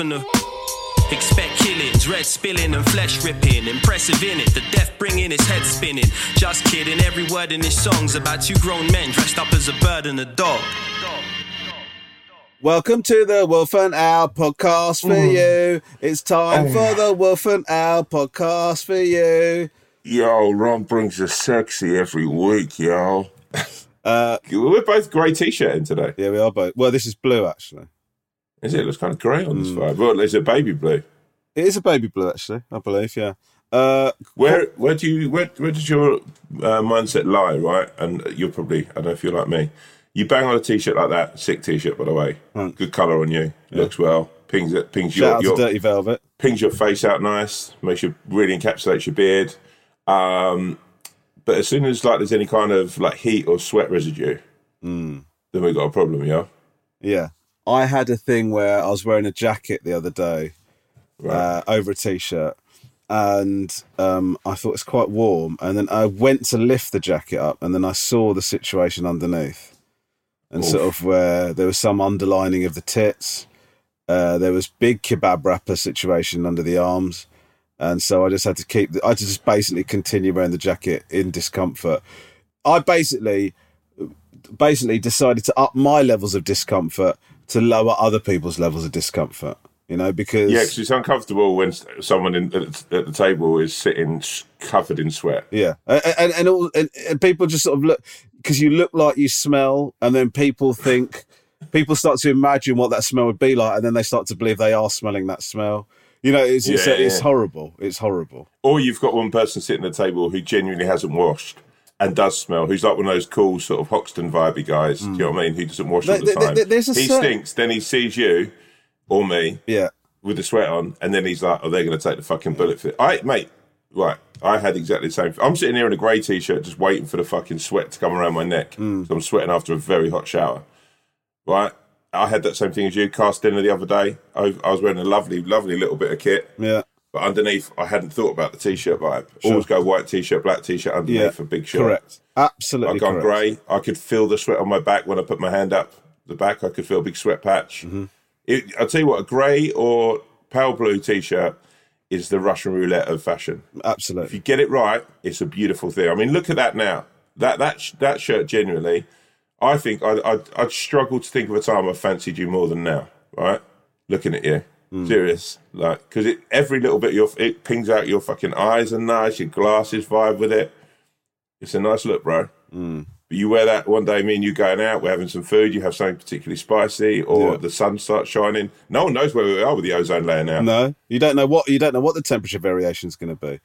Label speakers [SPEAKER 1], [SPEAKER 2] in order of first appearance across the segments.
[SPEAKER 1] and. Expect killings, red spilling and flesh ripping. Impressive in it, the death bringing his head spinning. Just kidding, every word in his song's about two grown men dressed up as a bird and a dog.
[SPEAKER 2] Welcome to the Wolf and Owl podcast for you. It's time for the Wolf and Owl podcast for you.
[SPEAKER 3] Yo, Ron brings us sexy every week, yo.
[SPEAKER 2] Uh,
[SPEAKER 3] We're both grey t-shirting today.
[SPEAKER 2] yeah, we are both. Well, this is blue actually.
[SPEAKER 3] Is it? It looks kind of grey on this vibe. Well, is it baby blue?
[SPEAKER 2] It is a baby blue actually, I believe. Yeah. Uh,
[SPEAKER 3] Where where do you where where does your uh, mindset lie? Right, and you're probably I don't know if you're like me. You bang on a t-shirt like that, sick t-shirt by the way, good colour on you, looks well, pings it, pings
[SPEAKER 2] shout out
[SPEAKER 3] your,
[SPEAKER 2] to
[SPEAKER 3] your
[SPEAKER 2] Dirty Velvet.
[SPEAKER 3] pings your face out nice, makes you really encapsulates your beard. Um, but as soon as like there's any kind of like heat or sweat residue, then we've got a problem, yeah.
[SPEAKER 2] Yeah. I had a thing where I was wearing a jacket the other day uh, over a t-shirt, and um, I thought it's quite warm. And then I went to lift the jacket up, and then I saw the situation underneath, and sort of where there was some underlining of the tits. Uh, there was big kebab wrapper situation under the arms, and so I just had to keep. The, I just basically continue wearing the jacket in discomfort. I basically basically decided to up my levels of discomfort to lower other people's levels of discomfort. You know, because
[SPEAKER 3] Yeah, because it's uncomfortable when someone in, at, at the table is sitting covered in sweat.
[SPEAKER 2] Yeah, and and and, all, and, and people just sort of look because you look like you smell, and then people think people start to imagine what that smell would be like, and then they start to believe they are smelling that smell. You know, it's it's,
[SPEAKER 3] Yeah,
[SPEAKER 2] it's horrible. It's horrible.
[SPEAKER 3] Or you've got one person sitting at the table who genuinely hasn't washed and does smell, who's like one of those cool sort of Hoxton vibey guys. Do you know what I mean? Who doesn't wash all the
[SPEAKER 2] there-
[SPEAKER 3] time.
[SPEAKER 2] there-
[SPEAKER 3] he
[SPEAKER 2] certain-
[SPEAKER 3] stinks, then he sees you or me
[SPEAKER 2] Yeah,
[SPEAKER 3] with the sweat on, and then he's like, "Oh, they're going to take the fucking bullet for it." I, mate, right? I had exactly the same. I'm sitting here in a grey t-shirt, just waiting for the fucking sweat to come around my neck.
[SPEAKER 2] Hmm.
[SPEAKER 3] So I'm sweating after a very hot shower. Right? I had that same thing as you. Cast dinner the other day. I, I was wearing a lovely, lovely little bit of kit,
[SPEAKER 2] yeah,
[SPEAKER 3] but underneath, I hadn't thought about the t-shirt vibe. Always go white t-shirt, black t-shirt underneath
[SPEAKER 2] yeah.
[SPEAKER 3] a big shirt.
[SPEAKER 2] Correct. Absolutely.
[SPEAKER 3] I've gone grey. I could feel the sweat on my back when I put my hand up the back. I could feel a big sweat patch.
[SPEAKER 2] Mm-hmm.
[SPEAKER 3] It, I'll tell you what, a grey or pale blue t-shirt is the Russian roulette of fashion.
[SPEAKER 2] Absolutely.
[SPEAKER 3] If you get it right, it's a beautiful thing. I mean, look at that now. That that that shirt genuinely, I think I'd, I'd, I'd struggle to think of a time I fancied you more than now. Right, looking at you, Mm. serious, like because it every little bit of your it pings out your fucking eyes are nice. Your glasses vibe with it. It's a nice look, bro. Mm. But you wear that one day, me and you going out, we're having some food, you have something particularly spicy, or
[SPEAKER 2] Yeah.
[SPEAKER 3] the sun starts shining. No one knows where we are with the ozone layer now.
[SPEAKER 2] No, you don't know what you don't know what the temperature variation is going to be.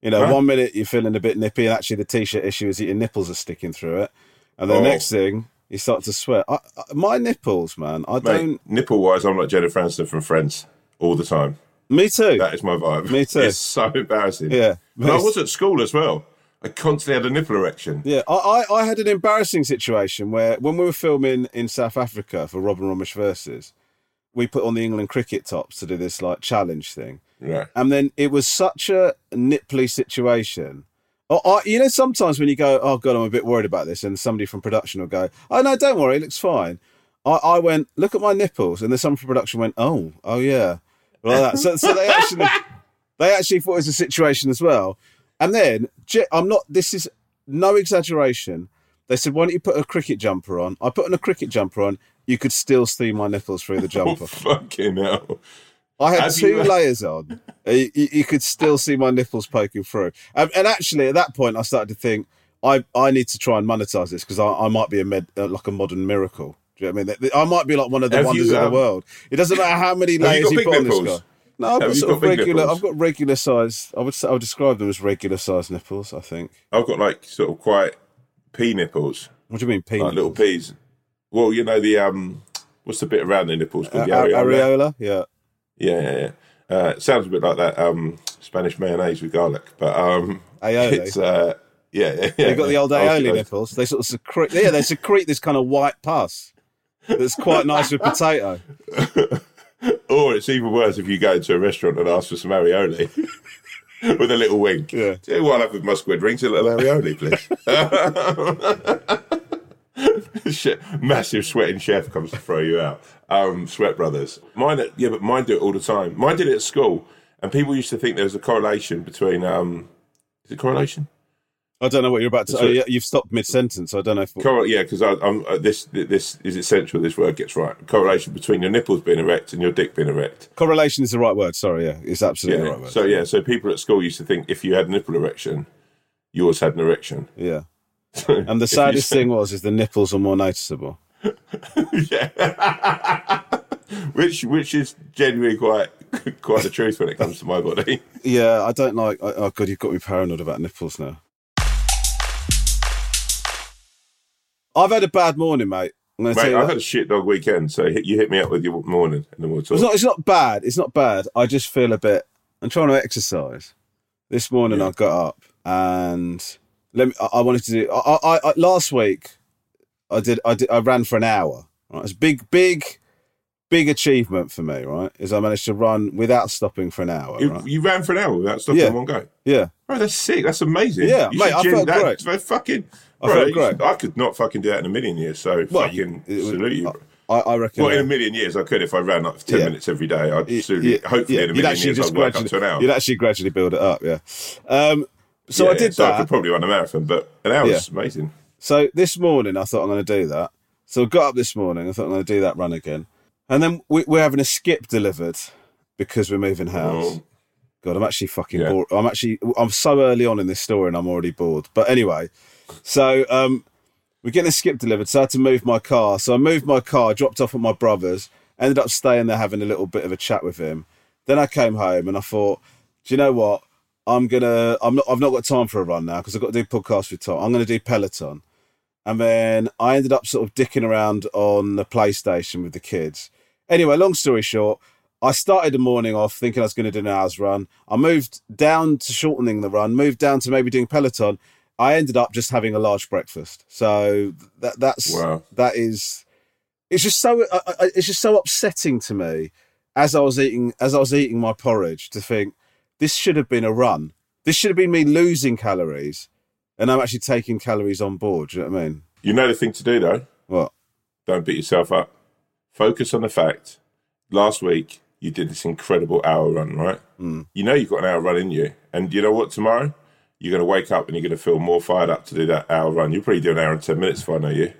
[SPEAKER 2] You know, one minute you're feeling a bit nippy, and actually the t-shirt issue is that your nipples are sticking through it, and the
[SPEAKER 3] Oh.
[SPEAKER 2] next thing You start to sweat. I, I, my nipples, man. I
[SPEAKER 3] Mate,
[SPEAKER 2] don't.
[SPEAKER 3] nipple wise, I'm like Jennifer Aniston from Friends all the time.
[SPEAKER 2] Me too.
[SPEAKER 3] That is my vibe.
[SPEAKER 2] Me too.
[SPEAKER 3] It's so embarrassing.
[SPEAKER 2] Yeah.
[SPEAKER 3] And I was at school as well. I constantly had a nipple erection.
[SPEAKER 2] Yeah, I, I, I had an embarrassing situation where when we were filming in South Africa for Rob and Romesh versus, we put on the England cricket tops to do this like challenge thing,
[SPEAKER 3] Right.
[SPEAKER 2] and then it was such a nipply situation. I, I, you know, sometimes when you go, oh god, I'm a bit worried about this, and somebody from production will go, oh no, don't worry, it looks fine. I, I went, look at my nipples, and then someone from production went, oh, oh yeah, like that. So, so they actually, they actually thought it was a situation as well. And then I'm not. This is no exaggeration. They said, "Why don't you put a cricket jumper on?" I put on a cricket jumper on. You could still see my nipples through the oh, jumper.
[SPEAKER 3] Oh, Fucking hell.
[SPEAKER 2] I had
[SPEAKER 3] Have
[SPEAKER 2] two
[SPEAKER 3] you-
[SPEAKER 2] layers on. Uh, You, you could still see my nipples poking through. Um, and actually, at that point, I started to think, I, I need to try and monetize this because I, I might be a med, uh, like a modern miracle. Do you know what I mean? I might be like one of the
[SPEAKER 3] Have
[SPEAKER 2] wonders
[SPEAKER 3] you,
[SPEAKER 2] of
[SPEAKER 3] um,
[SPEAKER 2] the world. It doesn't matter how many
[SPEAKER 3] you
[SPEAKER 2] layers
[SPEAKER 3] got
[SPEAKER 2] you
[SPEAKER 3] big
[SPEAKER 2] put on this guy. No, I've got sort
[SPEAKER 3] got
[SPEAKER 2] of regular.
[SPEAKER 3] nipples?
[SPEAKER 2] I've got regular size. I would say, I would describe them as regular size nipples. I think.
[SPEAKER 3] I've got like sort of quite pea nipples,
[SPEAKER 2] What do you mean, penis?
[SPEAKER 3] like little peas. Well, you know the um, what's the bit around the nipples called? the areola?
[SPEAKER 2] areola. Yeah.
[SPEAKER 3] Yeah, yeah, yeah. Uh, it sounds a bit like that um, Spanish mayonnaise with garlic, but um,
[SPEAKER 2] Aioli.
[SPEAKER 3] it's uh, yeah, yeah, yeah.
[SPEAKER 2] They've got the old aioli
[SPEAKER 3] gonna-
[SPEAKER 2] nipples. They sort of secrete. Yeah, they secrete this kind of white pus. That's quite nice with potato.
[SPEAKER 3] Or it's even worse if you go to a restaurant and ask for some areoli with a little wink.
[SPEAKER 2] Yeah.
[SPEAKER 3] Do you know what I'll have with my squid rings? A little areoli, please. Massive sweating chef comes to throw you out. Um, Sweat Brothers. Mine, yeah, but mine do it all the time. Mine did it at school, and people used to think there was a correlation between. Um, is it correlation?
[SPEAKER 2] I don't know what you're about to. Oh, you've stopped mid sentence. So I don't know if.
[SPEAKER 3] Correl- yeah, because I'm uh, this. This is essential. This word gets right. Correlation between your nipples being erect and your dick being erect.
[SPEAKER 2] Correlation is the right word. Sorry, yeah, it's absolutely
[SPEAKER 3] Yeah.
[SPEAKER 2] the right word.
[SPEAKER 3] So yeah, so people at school used to think if you had nipple erection, yours had an erection.
[SPEAKER 2] yeah. And the saddest thing was, is the nipples are more noticeable.
[SPEAKER 3] yeah. which which is genuinely quite quite the truth when it comes to my body.
[SPEAKER 2] Yeah, I don't like. Oh god, you've got me paranoid about nipples now. I've had a bad morning, mate. I'm going to tell
[SPEAKER 3] Mate, I've
[SPEAKER 2] that.
[SPEAKER 3] had a shit dog weekend, so hit- you hit me up with your morning and then we'll talk.
[SPEAKER 2] It's not. It's not bad. It's not bad. I just feel a bit. I'm trying to exercise. This morning
[SPEAKER 3] Yeah.
[SPEAKER 2] I got up and let me. I, I wanted to do. I, I, I last week I did. I did. I ran for an hour. Right, it's big, big, big achievement for me. Right, is I managed to run without stopping for an hour.
[SPEAKER 3] you,
[SPEAKER 2] right?
[SPEAKER 3] you ran for an hour without stopping
[SPEAKER 2] Yeah.
[SPEAKER 3] in one go.
[SPEAKER 2] Yeah,
[SPEAKER 3] Bro, that's sick. That's amazing.
[SPEAKER 2] Yeah,
[SPEAKER 3] You
[SPEAKER 2] mate, I felt
[SPEAKER 3] that-
[SPEAKER 2] great.
[SPEAKER 3] fucking.
[SPEAKER 2] I
[SPEAKER 3] bro,
[SPEAKER 2] felt great.
[SPEAKER 3] I could not fucking do that in a million years. So
[SPEAKER 2] Well,
[SPEAKER 3] fucking
[SPEAKER 2] it
[SPEAKER 3] salute you. bro.
[SPEAKER 2] I, I reckon.
[SPEAKER 3] Well, in a million years, I could if I ran like ten
[SPEAKER 2] Yeah.
[SPEAKER 3] minutes every day. I'd absolutely,
[SPEAKER 2] yeah,
[SPEAKER 3] hopefully,
[SPEAKER 2] yeah,
[SPEAKER 3] in a million years, I'd work up to an hour.
[SPEAKER 2] You'd actually gradually build it up. Yeah. Um, so
[SPEAKER 3] Yeah,
[SPEAKER 2] I did
[SPEAKER 3] so I could probably run a marathon, but an hour is amazing.
[SPEAKER 2] So this morning, I thought I'm going to do that. So I got up this morning. I thought I'm going to do that run again. And then we, we're having a skip delivered because we're moving house.
[SPEAKER 3] Oh.
[SPEAKER 2] God, I'm actually fucking
[SPEAKER 3] Yeah.
[SPEAKER 2] bored. I'm actually, I'm so early on in this story and I'm already bored. But anyway, so um, we're getting a skip delivered. So I had to move my car. So I moved my car, dropped off at my brother's, ended up staying there having a little bit of a chat with him. Then I came home and I thought, do you know what? I'm gonna. I'm not. I've not got time for a run now because I've got to do podcast with Tom. I'm gonna do Peloton, and then I ended up sort of dicking around on the PlayStation with the kids. Anyway, long story short, I started the morning off thinking I was going to do an hour's run. I moved down to shortening the run, moved down to maybe doing Peloton. I ended up just having a large breakfast. So that that's
[SPEAKER 3] Wow.
[SPEAKER 2] that is. It's just so. I, I, it's just so upsetting to me as I was eating as I was eating my porridge to think this should have been a run. This should have been me losing calories, and I'm actually taking calories on board. Do you know what I mean?
[SPEAKER 3] You know the thing to do though.
[SPEAKER 2] What?
[SPEAKER 3] Don't beat yourself up. Focus on the fact. Last week you did this incredible hour run, right?
[SPEAKER 2] Mm.
[SPEAKER 3] You know you've got an hour run in you, and you know what? Tomorrow you're going to wake up and you're going to feel more fired up to do that hour run. You'll probably do an hour and ten minutes if I know you,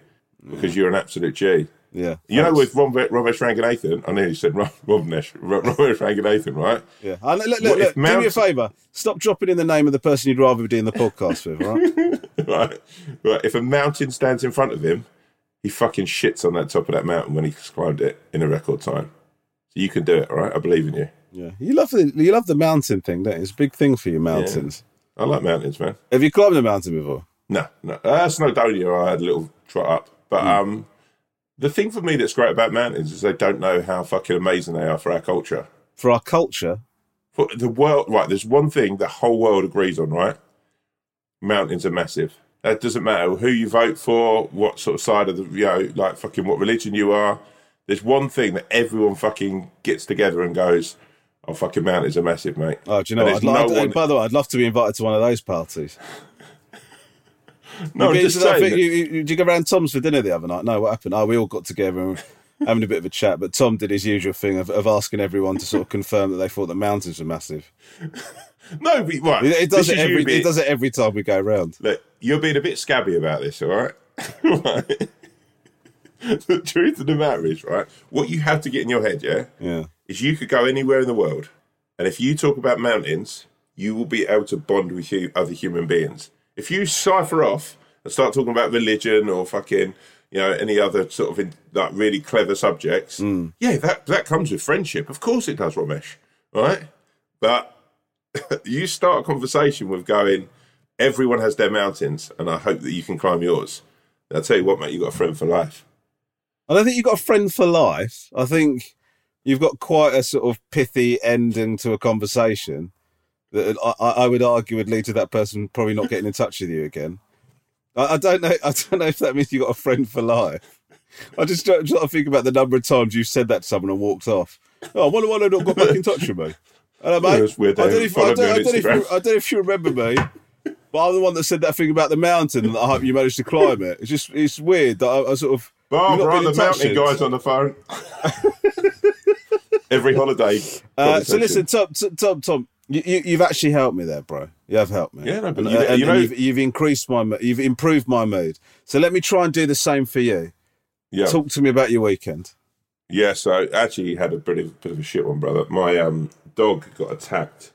[SPEAKER 3] because you're an absolute G.
[SPEAKER 2] Yeah.
[SPEAKER 3] You know, with Ron- Romesh Ranganathan, I nearly said Ron- Romesh Romesh Ranganathan, right?
[SPEAKER 2] Yeah. Uh, look, look, look,
[SPEAKER 3] if
[SPEAKER 2] do me a favour. Stop dropping in the name of the person you'd rather be doing the podcast with, right?
[SPEAKER 3] right? right. If a mountain stands in front of him, he fucking shits on that top of that mountain when he's climbed it in a record time. So you can do it, all right? I believe in you.
[SPEAKER 2] Yeah. You love the you love the mountain thing, don't you? It's a big thing for you, mountains.
[SPEAKER 3] I like mountains, man.
[SPEAKER 2] Have you climbed a mountain before?
[SPEAKER 3] No, no. Uh, Snowdonia, I had a little trot up, But um, the thing for me that's great about mountains is they don't know how fucking amazing they are for our culture.
[SPEAKER 2] For our culture,
[SPEAKER 3] For the world, right? There's one thing the whole world agrees on, right? Mountains are massive. It doesn't matter who you vote for, what sort of side of the, you know, like fucking what religion you are. There's one thing that everyone fucking gets together and goes, "Oh, fucking mountains are massive, mate."
[SPEAKER 2] oh, do you know? I'd
[SPEAKER 3] no
[SPEAKER 2] I'd-
[SPEAKER 3] one-
[SPEAKER 2] By the way, I'd love to be invited to one of those parties.
[SPEAKER 3] No, I'm just
[SPEAKER 2] been to that
[SPEAKER 3] saying.
[SPEAKER 2] thing- you, you, did you go around Tom's for dinner the other night? No, what happened? Oh, we all got together and having a bit of a chat. But Tom did his usual thing of, of asking everyone to sort of confirm that they thought the mountains were massive.
[SPEAKER 3] no, but, right.
[SPEAKER 2] It, it does it every.
[SPEAKER 3] being-
[SPEAKER 2] It does it every time we go round.
[SPEAKER 3] Look, you're being a bit scabby about this, all right? Right? the truth of the matter is, right? What you have to get in your head, yeah,
[SPEAKER 2] Yeah.
[SPEAKER 3] is you could go anywhere in the world, and if you talk about mountains, you will be able to bond with other human beings. If you cipher off and start talking about religion or fucking, you know, any other sort of in, like really clever subjects, hmm. yeah, that that comes with friendship. Of course, it does, Romesh. Right? But you start a conversation with going, everyone has their mountains, and I hope that you can climb yours. I'll tell you what, mate, you've got a friend for life.
[SPEAKER 2] I don't think you've got a friend for life. I think you've got quite a sort of pithy ending to a conversation I, I would argue would lead to that person probably not getting in touch with you again. I, I don't know. I don't know if that means you got a friend for life. I just try, try to think about the number of times you said that to someone and walked off. Oh, I wonder why they not got back in touch with me. Hello, mate.
[SPEAKER 3] Weird,
[SPEAKER 2] I don't, know if, I, don't, I, don't know if you, I don't if you remember me, but I'm the one that said that thing about the mountain, and I hope you managed to climb it. It's just it's weird that I, I sort of.
[SPEAKER 3] Barbara, the mountain guys on the phone. Every holiday.
[SPEAKER 2] Uh, so listen, Tom, Tom, Tom you, you, you've actually helped me there, bro. You have helped me.
[SPEAKER 3] Yeah, no, but
[SPEAKER 2] and,
[SPEAKER 3] you-
[SPEAKER 2] and-
[SPEAKER 3] you know-
[SPEAKER 2] you've, you've increased my, you've improved my mood. So let me try and do the same for you.
[SPEAKER 3] Yeah.
[SPEAKER 2] Talk to me about your weekend.
[SPEAKER 3] Yeah, so actually had a bit of, bit of a shit one, brother. My um, dog got attacked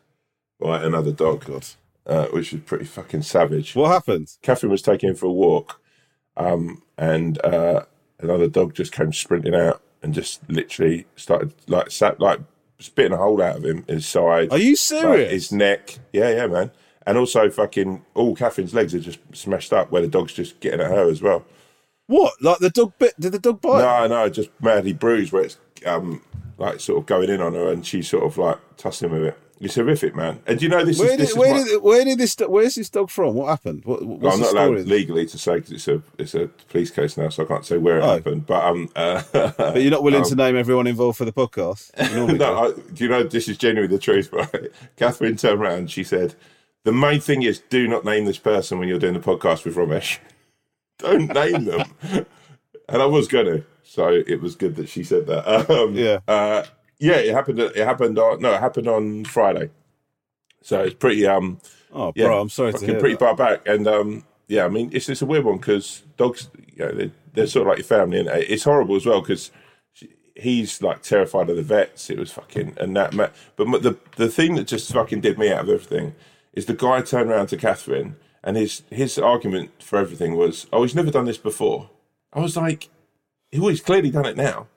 [SPEAKER 3] by another dog, uh, which was pretty fucking savage.
[SPEAKER 2] What happened?
[SPEAKER 3] Catherine was taking him for a walk, um, and uh, another dog just came sprinting out and just literally started like sat like spitting a hole out of him, his side.
[SPEAKER 2] Are you
[SPEAKER 3] like,
[SPEAKER 2] serious?
[SPEAKER 3] his neck. Yeah, yeah, man. And also, fucking all Catherine's legs are just smashed up where the dog's just getting at her as well.
[SPEAKER 2] What? Like the dog bit? Did the dog bite?
[SPEAKER 3] No, no, just madly bruised where it's um like sort of going in on her and she's sort of like tussling with it. It's horrific, man. And do you know this
[SPEAKER 2] Where
[SPEAKER 3] is this
[SPEAKER 2] did,
[SPEAKER 3] is
[SPEAKER 2] where,
[SPEAKER 3] my-
[SPEAKER 2] did, where did this? Where's this dog from? What happened? What,
[SPEAKER 3] Well, I'm not allowed legally to say because it's a it's a police case now, so I can't say where it
[SPEAKER 2] Oh.
[SPEAKER 3] happened. But um, uh,
[SPEAKER 2] But you're not willing
[SPEAKER 3] um,
[SPEAKER 2] to name everyone involved for the podcast. Do.
[SPEAKER 3] no, I, do you know this is genuinely the truth, right? Catherine turned around she said, "The main thing is do not name this person when you're doing the podcast with Romesh. Don't name them." and I was gonna, so it was good that she said that. Um,
[SPEAKER 2] Yeah.
[SPEAKER 3] uh, yeah. It happened. It happened on no, it happened on Friday. So it's pretty. Um,
[SPEAKER 2] Oh,
[SPEAKER 3] yeah,
[SPEAKER 2] bro, I'm sorry to hear
[SPEAKER 3] pretty
[SPEAKER 2] that.
[SPEAKER 3] barbaric. And um, yeah, I mean, it's it's a weird one because dogs, you know, they're, they're sort of like your family, and it's horrible as well because he's like terrified of the vets. It was fucking and that. Ma- but the the thing that just fucking did me out of everything is the guy turned around to Catherine, and his his argument for everything was, "Oh, he's never done this before." I was like, "Well, he's clearly done it now."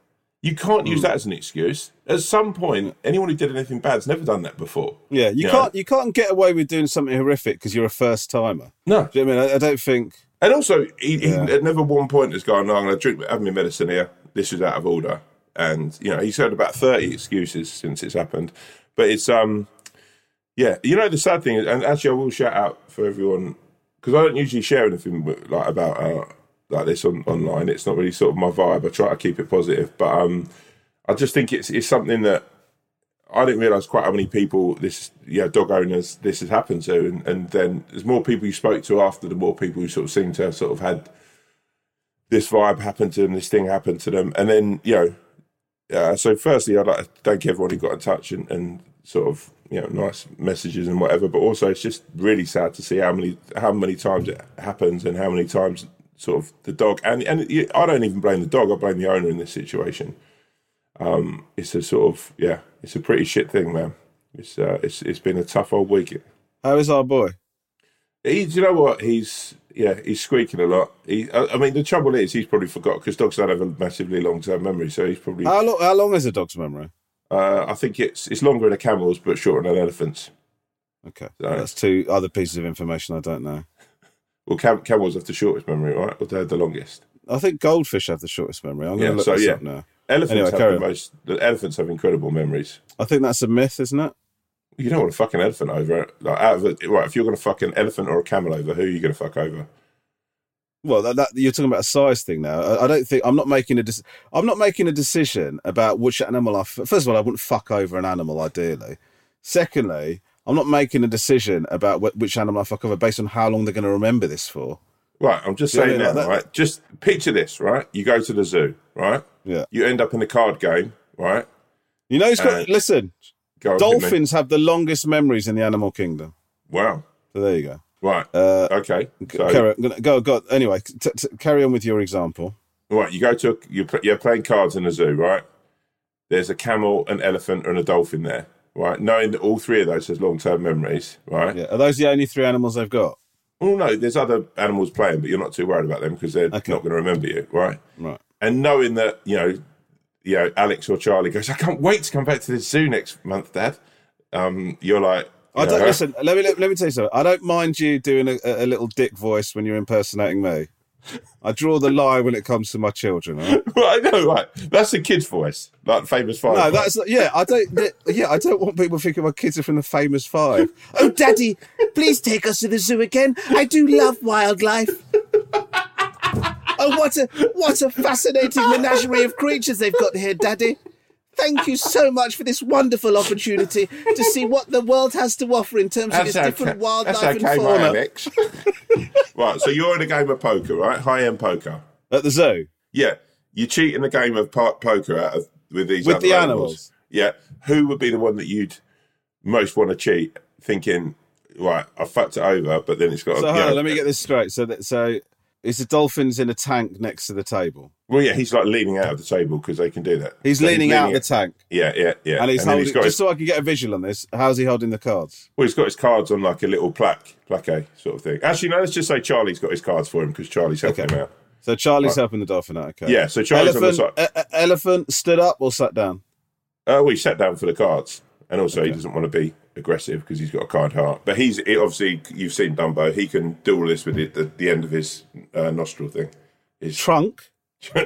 [SPEAKER 3] You can't
[SPEAKER 2] Hmm.
[SPEAKER 3] use that as an excuse. At some point, anyone who did anything bad's never done that before.
[SPEAKER 2] Yeah, you
[SPEAKER 3] know?
[SPEAKER 2] can't you can't get away with doing something horrific because you're a first timer.
[SPEAKER 3] No,
[SPEAKER 2] Do you know what I mean? I, I don't think.
[SPEAKER 3] And also, he,
[SPEAKER 2] Yeah.
[SPEAKER 3] he at never one point has gone, no, I'm going to drink, have my medicine here. This is out of order. And, you know, he's heard about 30 excuses since it's happened. But it's, um, yeah, you know, the sad thing is, and actually, I will shout out for everyone, because I don't usually share anything like about, uh, like this on, online. It's not really sort of my vibe. I try to keep it positive. But, um, I just think it's, it's something that I didn't realize quite how many people this, yeah dog owners this has happened to, and, and then there's more people you spoke to after, the more people who sort of seem to have sort of had this vibe happen to them, this thing happen to them, and then you know, uh, so firstly, I'd like to thank everyone who got in touch and, and sort of you know nice messages and whatever, but also it's just really sad to see how many how many times it happens and how many times sort of the dog and and I don't even blame the dog, I blame the owner in this situation um, it's a sort of yeah, it's a pretty shit thing, man. It's uh, it's it's been a tough old week.
[SPEAKER 2] How is our boy?
[SPEAKER 3] He, do you know what? He's yeah, he's squeaking a lot. He, I, I mean, the trouble is he's probably forgot because dogs don't have a massively long term memory, so he's probably.
[SPEAKER 2] How long? How long is a dog's memory?
[SPEAKER 3] Uh, I think it's it's longer than a camel's, but shorter than an elephant's.
[SPEAKER 2] Okay,
[SPEAKER 3] Sorry.
[SPEAKER 2] that's two other pieces of information I don't know.
[SPEAKER 3] Well, cam- camels have the shortest memory, right? Or they have the longest.
[SPEAKER 2] I think goldfish have the shortest memory. I'm going to
[SPEAKER 3] Yeah,
[SPEAKER 2] look
[SPEAKER 3] so
[SPEAKER 2] this
[SPEAKER 3] yeah.
[SPEAKER 2] up now.
[SPEAKER 3] Elephants
[SPEAKER 2] Anyway,
[SPEAKER 3] have the
[SPEAKER 2] on.
[SPEAKER 3] most. The elephants have incredible memories.
[SPEAKER 2] I think that's a myth, isn't it?
[SPEAKER 3] You don't want to fuck an elephant over. Like out of it, right? If you're going to fuck an elephant or a camel over, who are you going to fuck over?
[SPEAKER 2] Well, that, that you're talking about a size thing now. I, I don't think I'm not making a I'm not making a decision about which animal I. F- First of all, I wouldn't fuck over an animal ideally. Secondly, I'm not making a decision about wh- which animal I fuck over based on how long they're going to remember this for.
[SPEAKER 3] Right, I'm just saying
[SPEAKER 2] yeah,
[SPEAKER 3] now,
[SPEAKER 2] like that-
[SPEAKER 3] right? Just picture this, right? You go to the zoo, right?
[SPEAKER 2] Yeah.
[SPEAKER 3] You end up in a card game, right?
[SPEAKER 2] You know, it's got. Listen,
[SPEAKER 3] Go on, hit me.
[SPEAKER 2] dolphins have the longest memories in the animal kingdom.
[SPEAKER 3] Wow.
[SPEAKER 2] So there you go.
[SPEAKER 3] Right.
[SPEAKER 2] Uh,
[SPEAKER 3] okay. So,
[SPEAKER 2] carry. Go, go. Anyway, t- t- carry on with your example.
[SPEAKER 3] right, you go to a, you pl- you're playing cards in the zoo, right? There's a camel, an elephant, and a dolphin there, right? Knowing that all three of those has long term memories, right?
[SPEAKER 2] Yeah. Are those the only three animals they've got?
[SPEAKER 3] Well, no, there's other animals playing, but you're not too worried about them because they're
[SPEAKER 2] Okay.
[SPEAKER 3] not going to remember you, right?
[SPEAKER 2] Right.
[SPEAKER 3] And knowing that, you know, you know, Alex or Charlie goes, I can't wait to come back to the zoo next month, Dad. Um, you're like, you
[SPEAKER 2] I don't
[SPEAKER 3] know,
[SPEAKER 2] listen. Let me let, me tell you something. I don't mind you doing a, a little dick voice when you're impersonating me. I draw the line when it comes to my children. right?
[SPEAKER 3] Well, I know, right? That's a kid's voice, like famous five.
[SPEAKER 2] No, that's yeah. I don't. Yeah, I don't want people thinking my kids are from the famous five. Oh, Daddy, please take us to the zoo again. I do love wildlife. Oh, what a what a fascinating menagerie of creatures they've got here, Daddy. Thank you so much for this wonderful opportunity to see what the world has to offer in terms of its different wildlife
[SPEAKER 3] that's okay,
[SPEAKER 2] and fauna.
[SPEAKER 3] Alex. right, so you're in a game of poker, right? High end poker.
[SPEAKER 2] At the zoo.
[SPEAKER 3] Yeah, you cheat in a game of po- poker out of with these
[SPEAKER 2] With
[SPEAKER 3] other
[SPEAKER 2] the
[SPEAKER 3] animals.
[SPEAKER 2] animals.
[SPEAKER 3] Yeah, who would be the one that you'd most want to cheat? Thinking, right, I fucked it over, but then it's got.
[SPEAKER 2] So
[SPEAKER 3] to,
[SPEAKER 2] hold on,
[SPEAKER 3] know-
[SPEAKER 2] let me get this straight. So that so is the dolphins in a tank next to the table?
[SPEAKER 3] Well, yeah, he's like leaning out of the table because they can do that.
[SPEAKER 2] He's
[SPEAKER 3] So
[SPEAKER 2] leaning out of the tank.
[SPEAKER 3] Yeah, yeah, yeah.
[SPEAKER 2] And he's
[SPEAKER 3] then
[SPEAKER 2] holding, just
[SPEAKER 3] his,
[SPEAKER 2] so I can get a visual on this, how's he holding the cards?
[SPEAKER 3] well, he's got his cards on like a little plaque, plaque sort of thing. Actually, no, let's just say Charlie's got his cards for him because Charlie's helping
[SPEAKER 2] Okay.
[SPEAKER 3] him out.
[SPEAKER 2] So Charlie's
[SPEAKER 3] Right.
[SPEAKER 2] helping the dolphin out, okay.
[SPEAKER 3] Yeah, so Charlie's on the
[SPEAKER 2] elephant,
[SPEAKER 3] side.
[SPEAKER 2] e- elephant stood up or sat down?
[SPEAKER 3] Uh, well, he sat down for the cards, and also he doesn't want to be aggressive because he's got a kind heart. But he's he, obviously you've seen Dumbo. He can do all this with it, the, the end of his uh, nostril thing. His
[SPEAKER 2] Trunk?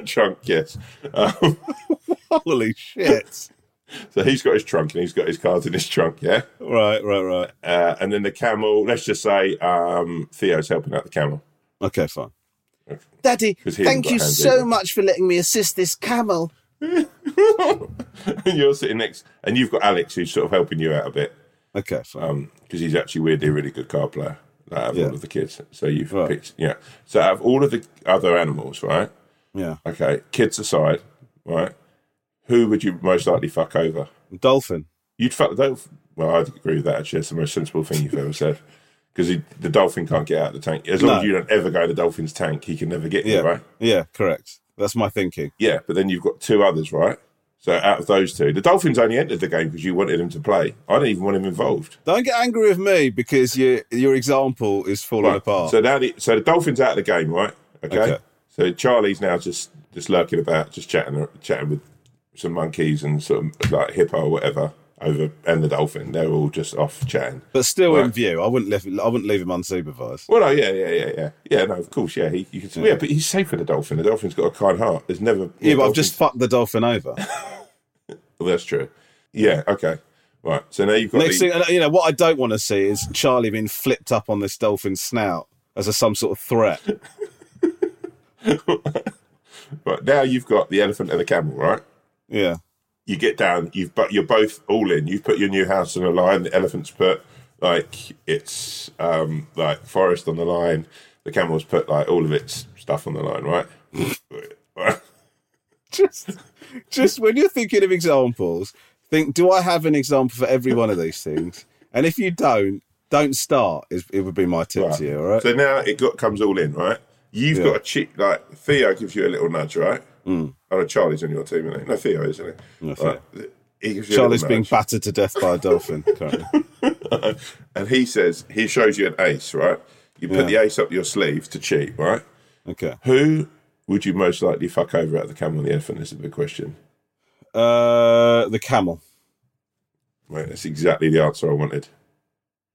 [SPEAKER 3] trunk, yes. Um,
[SPEAKER 2] Holy shit.
[SPEAKER 3] so he's got his trunk and he's got his cards in his trunk, yeah.
[SPEAKER 2] right, right, right.
[SPEAKER 3] Uh, and then the camel. Let's just say um, Theo's helping out the camel.
[SPEAKER 2] Okay, fine.
[SPEAKER 4] Daddy, thank you so
[SPEAKER 3] either.
[SPEAKER 4] much for letting me assist this camel.
[SPEAKER 3] and you're sitting next, and you've got Alex who's sort of helping you out a bit
[SPEAKER 2] Okay,
[SPEAKER 3] because um, he's actually weirdly a really good card player. Out of
[SPEAKER 2] Yeah.
[SPEAKER 3] all of the kids, so you've
[SPEAKER 2] Right.
[SPEAKER 3] picked, yeah. So out of all of the other animals, right?
[SPEAKER 2] yeah.
[SPEAKER 3] Okay, kids aside, right? Who would you most likely fuck over?
[SPEAKER 2] Dolphin.
[SPEAKER 3] You'd fuck the dolphin. Well, I'd agree with that. Actually, it's the most sensible thing you've ever said. Because the dolphin can't get out of the tank. As long
[SPEAKER 2] No.
[SPEAKER 3] as you don't ever go to the dolphin's tank, he can never get
[SPEAKER 2] Yeah.
[SPEAKER 3] you, right?
[SPEAKER 2] Yeah, correct. That's my thinking.
[SPEAKER 3] Yeah, but then you've got two others, right? So out of those two, the Dolphins only entered the game because you wanted him to play. I don't even want him involved.
[SPEAKER 2] Don't get angry with me because your your example is falling
[SPEAKER 3] Right.
[SPEAKER 2] apart.
[SPEAKER 3] So now, the, so the Dolphins out of the game, right? Okay?
[SPEAKER 2] Okay.
[SPEAKER 3] So Charlie's now just just lurking about, just chatting chatting with some monkeys and some like hippo or whatever over, and the dolphin. They're all just off chatting.
[SPEAKER 2] but still in view. I wouldn't leave I wouldn't leave him unsupervised.
[SPEAKER 3] Well, no, yeah, yeah, yeah, yeah, yeah. No, of course, yeah. He, you can, yeah. but he's safe for the dolphin. The dolphin's got a kind heart. There's never.
[SPEAKER 2] Yeah, but I've just fucked the dolphin over.
[SPEAKER 3] Well, that's true. Yeah. Okay. Right. So now you've got
[SPEAKER 2] Next
[SPEAKER 3] the,
[SPEAKER 2] thing, you know, what I don't want to see is Charlie being flipped up on this dolphin's snout as a some sort of threat.
[SPEAKER 3] right now you've got the elephant and the camel. Right.
[SPEAKER 2] Yeah.
[SPEAKER 3] You get down, you've but you're both all in. You've put your new house on the line. The elephant's put like it's um like forest on the line. The camel's put like all of its stuff on the line, right? Right.
[SPEAKER 2] just just when you're thinking of examples, think do I have an example for every one of these things? And if you don't, don't start. Is it would be my tip to you, all right?
[SPEAKER 3] So now it got comes all in, right? You've
[SPEAKER 2] Yeah.
[SPEAKER 3] got a cheat like Theo gives you a little nudge, right? Mm. Oh, no, Charlie's on your team, isn't he? No, Theo, isn't he?
[SPEAKER 2] No,
[SPEAKER 3] Right. He gives you a
[SPEAKER 2] Charlie's being battered to death by a dolphin currently.
[SPEAKER 3] and he says he shows you an ace, right? You put
[SPEAKER 2] Yeah.
[SPEAKER 3] the ace up your sleeve to cheat, right?
[SPEAKER 2] Okay.
[SPEAKER 3] Who would you most likely fuck over out of the camel and the elephant? This Is a big question.
[SPEAKER 2] Uh the camel.
[SPEAKER 3] Right, that's exactly the answer I wanted.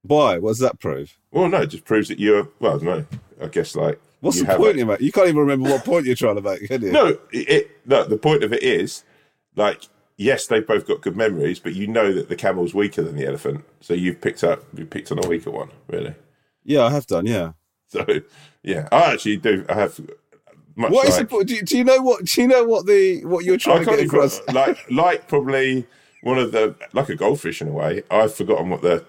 [SPEAKER 2] Why? What does that prove?
[SPEAKER 3] Well, no, it just proves that you're. Well, I don't know. I guess like
[SPEAKER 2] What's
[SPEAKER 3] you
[SPEAKER 2] the point
[SPEAKER 3] a-
[SPEAKER 2] you make? You can't even remember what point you're trying to make, can you?
[SPEAKER 3] No, it, it no. The point of it is, like, yes, they've both got good memories, but you know that the camel's weaker than the elephant, so you've picked up, you picked on a weaker one, really.
[SPEAKER 2] Yeah, I have done. Yeah.
[SPEAKER 3] So, yeah, I actually do. I have. Much
[SPEAKER 2] What is
[SPEAKER 3] like,
[SPEAKER 2] the point? Do you, do you know what? Do you know what the what you're
[SPEAKER 3] I
[SPEAKER 2] trying to
[SPEAKER 3] can't
[SPEAKER 2] get
[SPEAKER 3] even,
[SPEAKER 2] across?
[SPEAKER 3] like, like probably one of the like a goldfish in a way. I've forgotten what the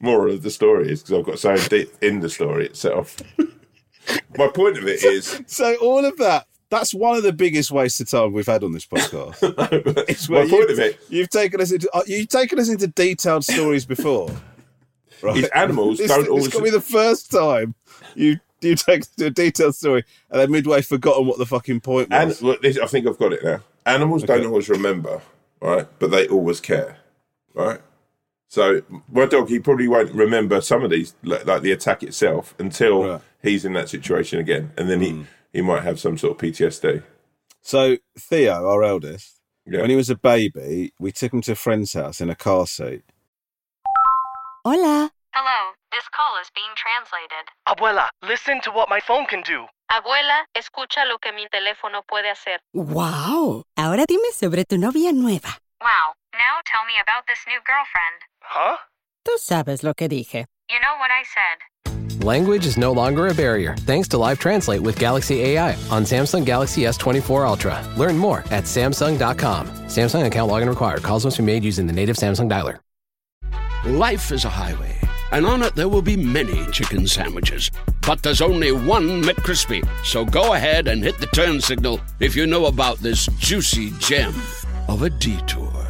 [SPEAKER 3] moral of the story is because I've got so deep in the story itself. My point of it is,
[SPEAKER 2] So all of that. That's one of the biggest wastes of time we've had on this podcast. It's
[SPEAKER 3] my point of it
[SPEAKER 2] you've taken us into uh, you've taken us into detailed stories before. Right?
[SPEAKER 3] is animals
[SPEAKER 2] This,
[SPEAKER 3] don't
[SPEAKER 2] this
[SPEAKER 3] always.
[SPEAKER 2] could be the first time you you take us to a detailed story and then midway forgotten what the fucking point was.
[SPEAKER 3] look, this, I think I've got it now. Animals don't always remember, right? But they always care, right? So my dog, he probably won't remember some of these, like, like the attack itself, until
[SPEAKER 2] Right.
[SPEAKER 3] he's in that situation again, and then he hmm. he might have some sort of PTSD.
[SPEAKER 2] So Theo, our eldest,
[SPEAKER 3] Yeah.
[SPEAKER 2] when he was a baby, we took him to a friend's house in a car seat.
[SPEAKER 4] Hola.
[SPEAKER 5] Hello, this call is being translated.
[SPEAKER 6] Abuela, listen to what my phone can do.
[SPEAKER 5] Abuela, escucha lo que mi teléfono puede hacer.
[SPEAKER 4] Wow. Ahora dime sobre tu novia nueva.
[SPEAKER 5] Wow, now tell me about this new girlfriend.
[SPEAKER 6] Huh?
[SPEAKER 4] Tú sabes lo que dije.
[SPEAKER 5] You know what I said.
[SPEAKER 7] Language is no longer a barrier thanks to Live Translate with Galaxy AI on Samsung Galaxy S24 Ultra. Learn more at Samsung.com. Samsung account login required. Calls must be made using the native Samsung dialer.
[SPEAKER 8] Life is a highway, and on it there will be many chicken sandwiches. But there's only one McCrispy. So go ahead and hit the turn signal if you know about this juicy gem of a detour.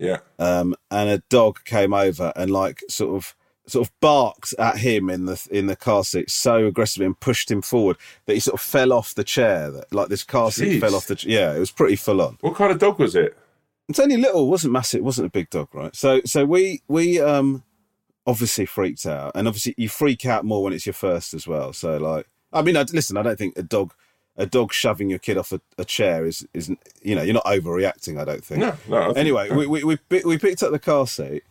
[SPEAKER 3] Yeah,
[SPEAKER 2] um, and a dog came over and like sort of sort of barked at him in the in the car seat so aggressively and pushed him forward that he sort of fell off the chair. That like this car seat
[SPEAKER 3] Jeez.
[SPEAKER 2] fell off the yeah, it was pretty full on.
[SPEAKER 3] what kind of dog was it?
[SPEAKER 2] It's only little, wasn't massive, it wasn't a big dog, right? So so we we um obviously freaked out, and obviously you freak out more when it's your first as well. So like, I mean, I, listen, I don't think a dog a dog shoving your kid off a, a chair is is you know you're not overreacting. I don't think.
[SPEAKER 3] No, no.
[SPEAKER 2] Anyway, we, we we we picked up the car seat,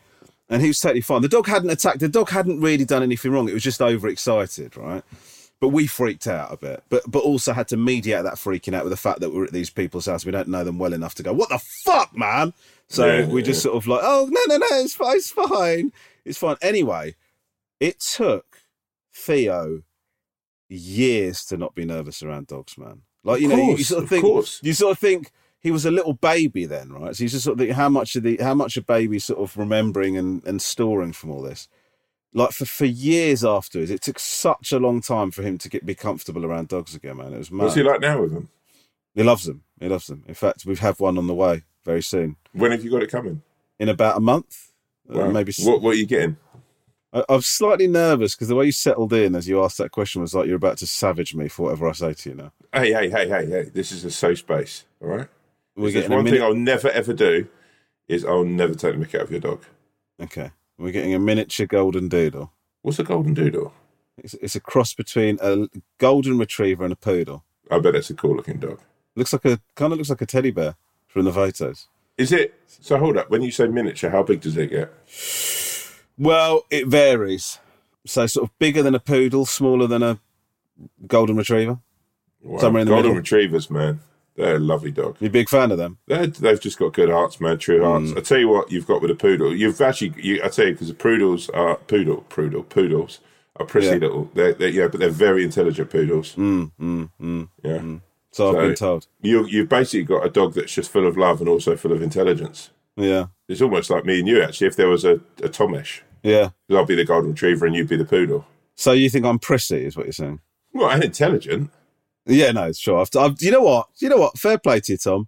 [SPEAKER 2] and he was totally fine. The dog hadn't attacked. The dog hadn't really done anything wrong. It was just overexcited, right? But we freaked out a bit, but but also had to mediate that freaking out with the fact that we're at these people's house. We don't know them well enough to go, "What the fuck, man?" So
[SPEAKER 3] Yeah,
[SPEAKER 2] we
[SPEAKER 3] yeah,
[SPEAKER 2] just sort of like, "Oh no, no, no, it's fine, it's fine, it's fine." Anyway, it took Theo years to not be nervous around dogs, man. Like you
[SPEAKER 3] Of
[SPEAKER 2] know, you, you sort of
[SPEAKER 3] of
[SPEAKER 2] think
[SPEAKER 3] course.
[SPEAKER 2] you sort of think he was a little baby then, right? So you just sort of think how much of the how much a baby sort of remembering and, and storing from all this. Like for, for years afterwards, it took such a long time for him to get be comfortable around dogs again, man. It was mad.
[SPEAKER 3] What's he like now with them?
[SPEAKER 2] He loves them. He loves them. In fact, we have one on the way very soon.
[SPEAKER 3] When have you got it coming?
[SPEAKER 2] In about a month, uh,
[SPEAKER 3] Wow.
[SPEAKER 2] maybe.
[SPEAKER 3] What What are you getting?
[SPEAKER 2] I, I'm slightly nervous because the way you settled in as you asked that question was like you're about to savage me for whatever I say to you now.
[SPEAKER 3] Hey, hey, hey, hey, hey! This is a safe space, all right?
[SPEAKER 2] We're getting
[SPEAKER 3] one thing I'll never ever do is I'll never take the mick out of your dog.
[SPEAKER 2] Okay, we're getting a miniature golden doodle.
[SPEAKER 3] What's a golden doodle?
[SPEAKER 2] It's, it's a cross between a golden retriever and a poodle.
[SPEAKER 3] I bet it's a cool looking dog.
[SPEAKER 2] Looks like a kind of looks like a teddy bear from the photos.
[SPEAKER 3] Is it? So hold up. When you say miniature, how big does it get?
[SPEAKER 2] Well, it varies. So sort of bigger than a poodle, smaller than a golden retriever.
[SPEAKER 3] Wow.
[SPEAKER 2] Somewhere in the
[SPEAKER 3] golden
[SPEAKER 2] middle.
[SPEAKER 3] retrievers, man. They're a lovely dog.
[SPEAKER 2] You a big fan of them?
[SPEAKER 3] They're, they've just got good hearts, man. True hearts. I tell you what, you've got with a poodle. You've actually, you, I tell you, because the poodles are poodle, poodle, poodles are pretty
[SPEAKER 2] Yeah.
[SPEAKER 3] little. They're, they're, yeah, but they're very intelligent poodles.
[SPEAKER 2] Mm, mm, mm.
[SPEAKER 3] Yeah.
[SPEAKER 2] So, I've been told.
[SPEAKER 3] You, you've basically got a dog that's just full of love and also full of intelligence.
[SPEAKER 2] Yeah,
[SPEAKER 3] It's almost like me and you, actually. If there was a, a Tomesh,
[SPEAKER 2] yeah.
[SPEAKER 3] I'll be the golden retriever and you'd be the poodle.
[SPEAKER 2] So you think I'm prissy, is what you're saying?
[SPEAKER 3] Well, and intelligent.
[SPEAKER 2] Yeah, no, sure. I've, I've, you know what? You know what? Fair play to you, Tom.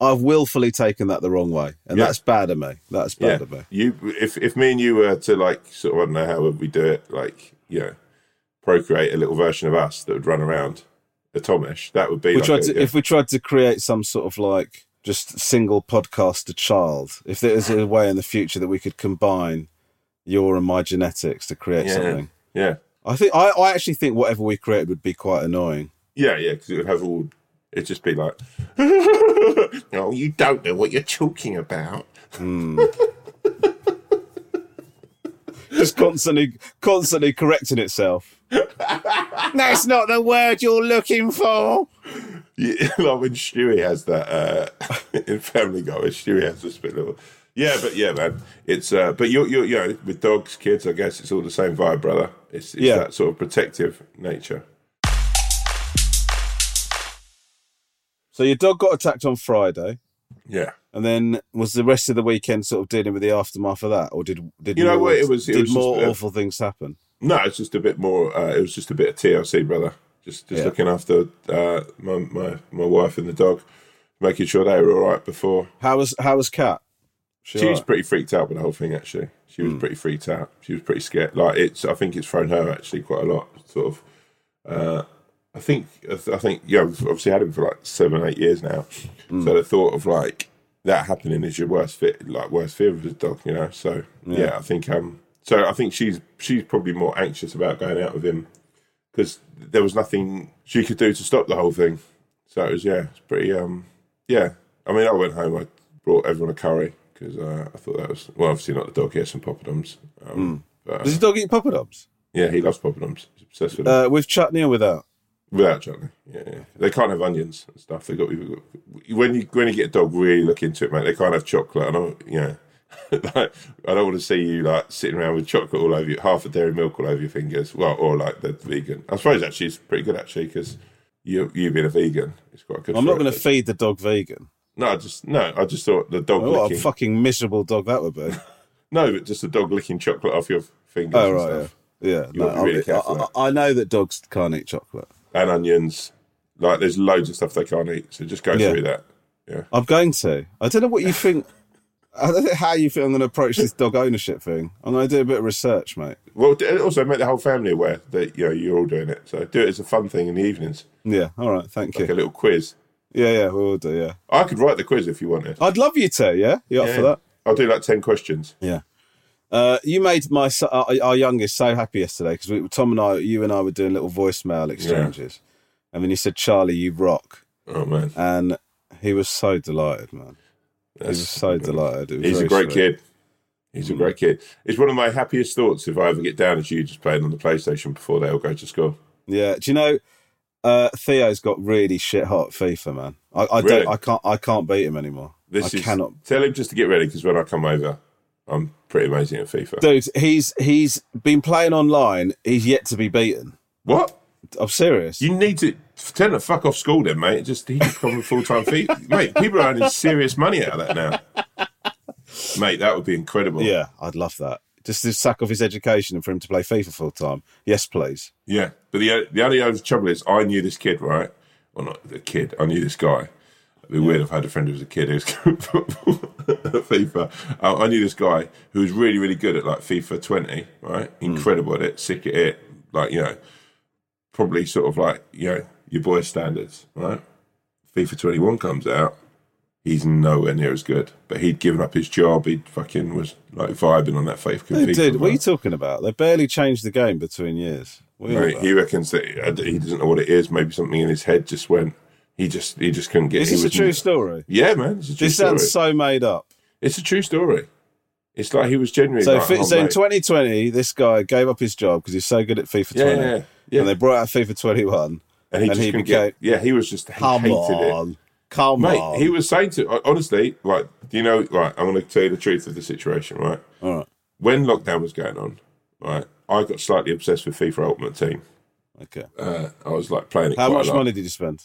[SPEAKER 2] I've willfully taken that the wrong way, and
[SPEAKER 3] Yeah.
[SPEAKER 2] that's bad of me. That's bad
[SPEAKER 3] Yeah.
[SPEAKER 2] of me.
[SPEAKER 3] You, if if me and you were to like sort of, I don't know how would we do it, like you know, procreate a little version of us that would run around a Tomesh, that would be.
[SPEAKER 2] we
[SPEAKER 3] like
[SPEAKER 2] tried
[SPEAKER 3] a-
[SPEAKER 2] to, if we tried to create some sort of like just single podcaster child, if there is a way in the future that we could combine your and my genetics to create
[SPEAKER 3] yeah,
[SPEAKER 2] something,
[SPEAKER 3] yeah,
[SPEAKER 2] I think I, I actually think whatever we created would be quite annoying.
[SPEAKER 3] yeah, yeah, because it would have all. It'd just be like, no, you don't know what you're talking about.
[SPEAKER 2] Just constantly, constantly correcting itself. That's not the word you're looking for.
[SPEAKER 3] Yeah, like when Stewie has that uh, in Family Guy, when Stewie has this bit little. Yeah, but yeah, man, it's. Uh, but you're, you're, you know, with dogs, kids, I guess it's all the same vibe, brother. It's, it's
[SPEAKER 2] Yeah.
[SPEAKER 3] that sort of protective nature.
[SPEAKER 2] So your dog got attacked on Friday,
[SPEAKER 3] Yeah,
[SPEAKER 2] and then was the rest of the weekend sort of dealing with the aftermath of that, or did did
[SPEAKER 3] You know what, it was- it
[SPEAKER 2] did
[SPEAKER 3] was
[SPEAKER 2] more
[SPEAKER 3] just, uh,
[SPEAKER 2] awful things happen?
[SPEAKER 3] no, it's just a bit more. Uh, it was just a bit of TLC, brother. Just, just
[SPEAKER 2] Yeah.
[SPEAKER 3] looking after uh, my, my my wife and the dog, making sure they were all right before.
[SPEAKER 2] How was how was Cat?
[SPEAKER 3] She was pretty freaked out with the whole thing. Actually, she was pretty freaked out. She was pretty scared. Like it's, I think it's thrown her actually quite a lot. Sort of. Uh, I think, I think, yeah, I've obviously had him for like seven, eight years now.
[SPEAKER 2] Hmm.
[SPEAKER 3] So the thought of like that happening is your worst fit, like worst fear of his dog, you know. So yeah.
[SPEAKER 2] Yeah.
[SPEAKER 3] I think, um, so I think she's she's probably more anxious about going out with him because there was nothing she could do to stop the whole thing. So it was, yeah, it's pretty, um, yeah. I mean, I went home, I brought everyone a curry because uh, I thought that was well, obviously not the dog. Had some poppadoms. Um, but,
[SPEAKER 2] Does the dog eat poppadoms?
[SPEAKER 3] yeah, he loves poppadoms. He's obsessed with them.
[SPEAKER 2] Uh, with chutney or without?
[SPEAKER 3] Without chutney, yeah, yeah. They can't have onions and stuff. They got when you when you get a dog, really look into it, mate. They can't have chocolate. I don't, you know, like, I don't want to see you like sitting around with chocolate all over you, half a dairy milk all over your fingers. Well, or like the vegan. I suppose actually it's pretty good actually because you you being a vegan, it's quite good.
[SPEAKER 2] I'm not going to feed the dog vegan.
[SPEAKER 3] No, I just no. I just thought the dog Oh,
[SPEAKER 2] What a fucking miserable dog that would be.
[SPEAKER 3] No, but just a dog licking chocolate off your fingers.
[SPEAKER 2] oh
[SPEAKER 3] and
[SPEAKER 2] right,
[SPEAKER 3] stuff.
[SPEAKER 2] yeah, yeah. No,
[SPEAKER 3] be really
[SPEAKER 2] I- I, know that dogs can't eat chocolate.
[SPEAKER 3] and onions. Like there's loads of stuff they can't eat. So just go
[SPEAKER 2] Yeah.
[SPEAKER 3] through that. Yeah.
[SPEAKER 2] I'm going to. I don't know what you think. I don't know how you think I'm going to approach this dog ownership thing. I'm going to do a bit of research, mate.
[SPEAKER 3] Well, also make the whole family aware that you know you're all doing it. So do it as a fun thing in the evenings,
[SPEAKER 2] Yeah. All right. Thank you.
[SPEAKER 3] like a little quiz.
[SPEAKER 2] Yeah, yeah. We will do. Yeah.
[SPEAKER 3] I could write the quiz if you wanted.
[SPEAKER 2] I'd love you to. Yeah. You up
[SPEAKER 3] Yeah.
[SPEAKER 2] for that?
[SPEAKER 3] I'll do like ten questions.
[SPEAKER 2] Yeah. Uh, you made my so- our, our youngest so happy yesterday because Tom and I, you and I, were doing little voicemail exchanges, and then you said, "Charlie, you rock,"
[SPEAKER 3] Oh man,
[SPEAKER 2] and he was so delighted, man. He was
[SPEAKER 3] That's-
[SPEAKER 2] so delighted. Was
[SPEAKER 3] He's a great
[SPEAKER 2] sweet.
[SPEAKER 3] kid. He's a great kid. It's one of my happiest thoughts if I ever get down as you just playing on the PlayStation before they all go to school.
[SPEAKER 2] Yeah. Do you know? Uh, Theo's got really shit hot FIFA, man. I, I
[SPEAKER 3] Really?
[SPEAKER 2] don't. I can't. I can't beat him anymore.
[SPEAKER 3] This
[SPEAKER 2] I
[SPEAKER 3] is
[SPEAKER 2] cannot.
[SPEAKER 3] tell him just to get ready because when I come over, I'm pretty amazing at FIFA.
[SPEAKER 2] Dude, he's he's been playing online. He's yet to be beaten.
[SPEAKER 3] what?
[SPEAKER 2] I'm serious.
[SPEAKER 3] You need to tell him to fuck off school, then, mate. Just he could become a full time FIFA, mate. People are earning serious money out of that now, mate. That would be incredible.
[SPEAKER 2] yeah, I'd love that. Just to sack off his education and for him to play FIFA full time. Yes, please.
[SPEAKER 3] Yeah, but the the only other trouble is I knew this kid, right? Well, not the kid. I knew this guy. It'd be weird if I had a friend who was a kid who was good at FIFA. Uh, I knew this guy who was really, really good at like FIFA 20, right? Incredible at it, sick at it, like you know, probably sort of like you know your boy standards, right? FIFA 21 comes out, he's nowhere near as good. But he'd given up his job. He fucking was like vibing on that faith.
[SPEAKER 2] Dude, dude, what are you talking about? They barely changed the game between years. What are you on
[SPEAKER 3] Right, he reckons that he doesn't know what it is. Maybe something in his head just went. He just he just couldn't get.
[SPEAKER 2] Is this a true story?
[SPEAKER 3] Yeah, man, it's a true
[SPEAKER 2] This
[SPEAKER 3] story.
[SPEAKER 2] sounds so made up.
[SPEAKER 3] It's a true story. It's like he was genuinely.
[SPEAKER 2] So,
[SPEAKER 3] like, oh,
[SPEAKER 2] so in 2020, this guy gave up his job because he's so good at FIFA
[SPEAKER 3] Yeah,
[SPEAKER 2] 20.
[SPEAKER 3] yeah, yeah.
[SPEAKER 2] And they brought out FIFA 21.
[SPEAKER 3] and he
[SPEAKER 2] and
[SPEAKER 3] just
[SPEAKER 2] he
[SPEAKER 3] couldn't
[SPEAKER 2] became-
[SPEAKER 3] get. Yeah, he was just he
[SPEAKER 2] Come
[SPEAKER 3] hated
[SPEAKER 2] on.
[SPEAKER 3] it.
[SPEAKER 2] Come
[SPEAKER 3] Mate,
[SPEAKER 2] on.
[SPEAKER 3] he was saying to honestly, like, do you know? Right, I'm going to tell you the truth of the situation. Right,
[SPEAKER 2] All right.
[SPEAKER 3] when lockdown was going on, right, I got slightly obsessed with FIFA Ultimate Team.
[SPEAKER 2] Okay.
[SPEAKER 3] Uh, I was like playing it.
[SPEAKER 2] How
[SPEAKER 3] quite a
[SPEAKER 2] much money did you spend?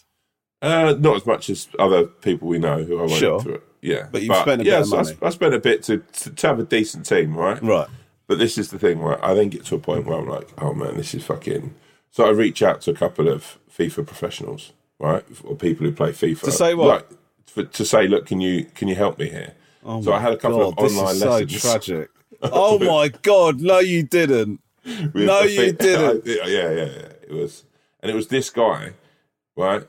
[SPEAKER 3] Uh, not as much as other people we know who I went
[SPEAKER 2] Sure.
[SPEAKER 3] through it. Yeah,
[SPEAKER 2] But you've spent a bit
[SPEAKER 3] yeah,
[SPEAKER 2] of
[SPEAKER 3] so I. I spent a bit to, to to have a decent team, right?
[SPEAKER 2] Right.
[SPEAKER 3] But this is the thing, right? I then get to a point where I'm like, oh man, this is fucking. So I reach out to a couple of FIFA professionals, right, or people who play FIFA.
[SPEAKER 2] To say what?
[SPEAKER 3] Like, for, to say, look, can you can you help me here?
[SPEAKER 2] Oh
[SPEAKER 3] so I had a couple
[SPEAKER 2] God,
[SPEAKER 3] of
[SPEAKER 2] this
[SPEAKER 3] online
[SPEAKER 2] is so tragic. oh my God. No, you didn't. No, you didn't.
[SPEAKER 3] yeah, yeah, yeah. It was, and it was this guy, right,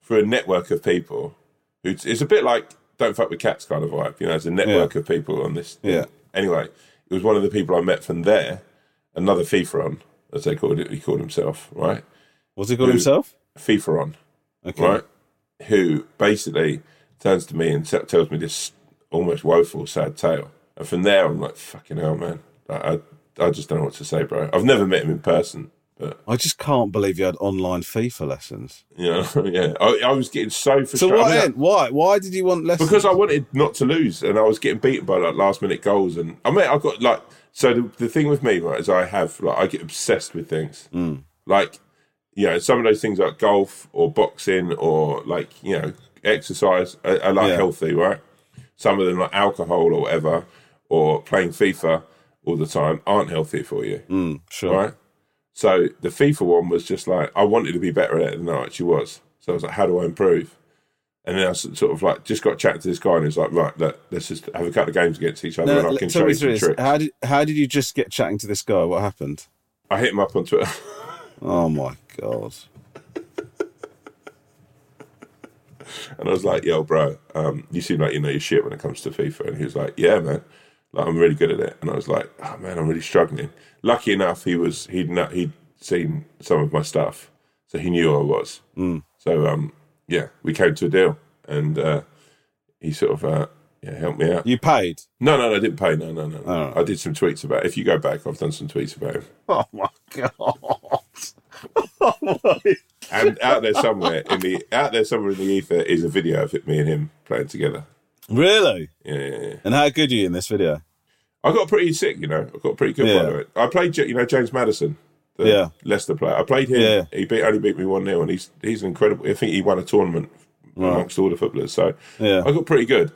[SPEAKER 3] for a network of people. Who it's a bit like "Don't fuck with cats" kind of vibe. You know, it's a network of people on this. thing.
[SPEAKER 2] Yeah.
[SPEAKER 3] Anyway, it was one of the people I met from there. Another FIFA on, as they called it. He called himself, right?
[SPEAKER 2] What's he called
[SPEAKER 3] Who-
[SPEAKER 2] himself?
[SPEAKER 3] FIFA on,
[SPEAKER 2] Okay.
[SPEAKER 3] right? Who basically turns to me and t- tells me this almost woeful, sad tale. And from there, I'm like, fucking hell, man. I, I, I just don't know what to say, bro. I've never met him in person, but,
[SPEAKER 2] I just can't believe you had online FIFA lessons.
[SPEAKER 3] know, yeah. I, I was getting so
[SPEAKER 2] So
[SPEAKER 3] frustrated.
[SPEAKER 2] what
[SPEAKER 3] I mean?
[SPEAKER 2] Why? Why did you want lessons?
[SPEAKER 3] because I wanted not to lose, and I was getting beaten by like last minute goals. And I mean, I got like so. The, the thing with me, right, is I have like I get obsessed with things.
[SPEAKER 2] Mm.
[SPEAKER 3] Like, you know, some of those things like golf or boxing or like you know exercise are, are like
[SPEAKER 2] Yeah.
[SPEAKER 3] healthy, right? Some of them like alcohol or whatever, or playing FIFA all the time aren't healthy for you,
[SPEAKER 2] Mm, sure.
[SPEAKER 3] right? So the FIFA one was just like I wanted to be better at it than I actually was. So I was like, how do I improve? And then I sort of like just got chatting to this guy, and he was like, right, look, let's just have a couple of games against each other,
[SPEAKER 2] Now,
[SPEAKER 3] and I can show you some tricks.
[SPEAKER 2] How did how did you just get chatting to this guy? What happened?
[SPEAKER 3] I hit him up on Twitter.
[SPEAKER 2] Oh my god!
[SPEAKER 3] And I was like, yo, bro, um, you seem like you know your shit when it comes to FIFA. And he was like, yeah, man. Like, I'm really good at it. And I was like, oh, man, I'm really struggling. Lucky enough, he was, he'd, not, he'd seen some of my stuff. So he knew who I was.
[SPEAKER 2] Mm.
[SPEAKER 3] So, um, yeah, we came to a deal. And uh, he sort of uh, yeah, helped me out.
[SPEAKER 2] You paid?
[SPEAKER 3] No, no, no, I didn't pay. No, no, no. no.
[SPEAKER 2] Oh.
[SPEAKER 3] I did some tweets about it. If you go back, I've done some tweets about him.
[SPEAKER 2] Oh my god!
[SPEAKER 3] And out there somewhere in the out there somewhere in the ether is a video of it, me and him playing together.
[SPEAKER 2] Really?
[SPEAKER 3] Yeah, yeah, yeah.
[SPEAKER 2] And how good are you in this video?
[SPEAKER 3] I got pretty sick, you know. I got pretty good
[SPEAKER 2] Yeah.
[SPEAKER 3] way. I played, you know, James Maddison, the
[SPEAKER 2] Yeah.
[SPEAKER 3] Leicester player. I played him.
[SPEAKER 2] Yeah.
[SPEAKER 3] He beat, only beat me one 0 and he's he's incredible. I think he won a tournament amongst all the footballers. So
[SPEAKER 2] Yeah.
[SPEAKER 3] I got pretty good.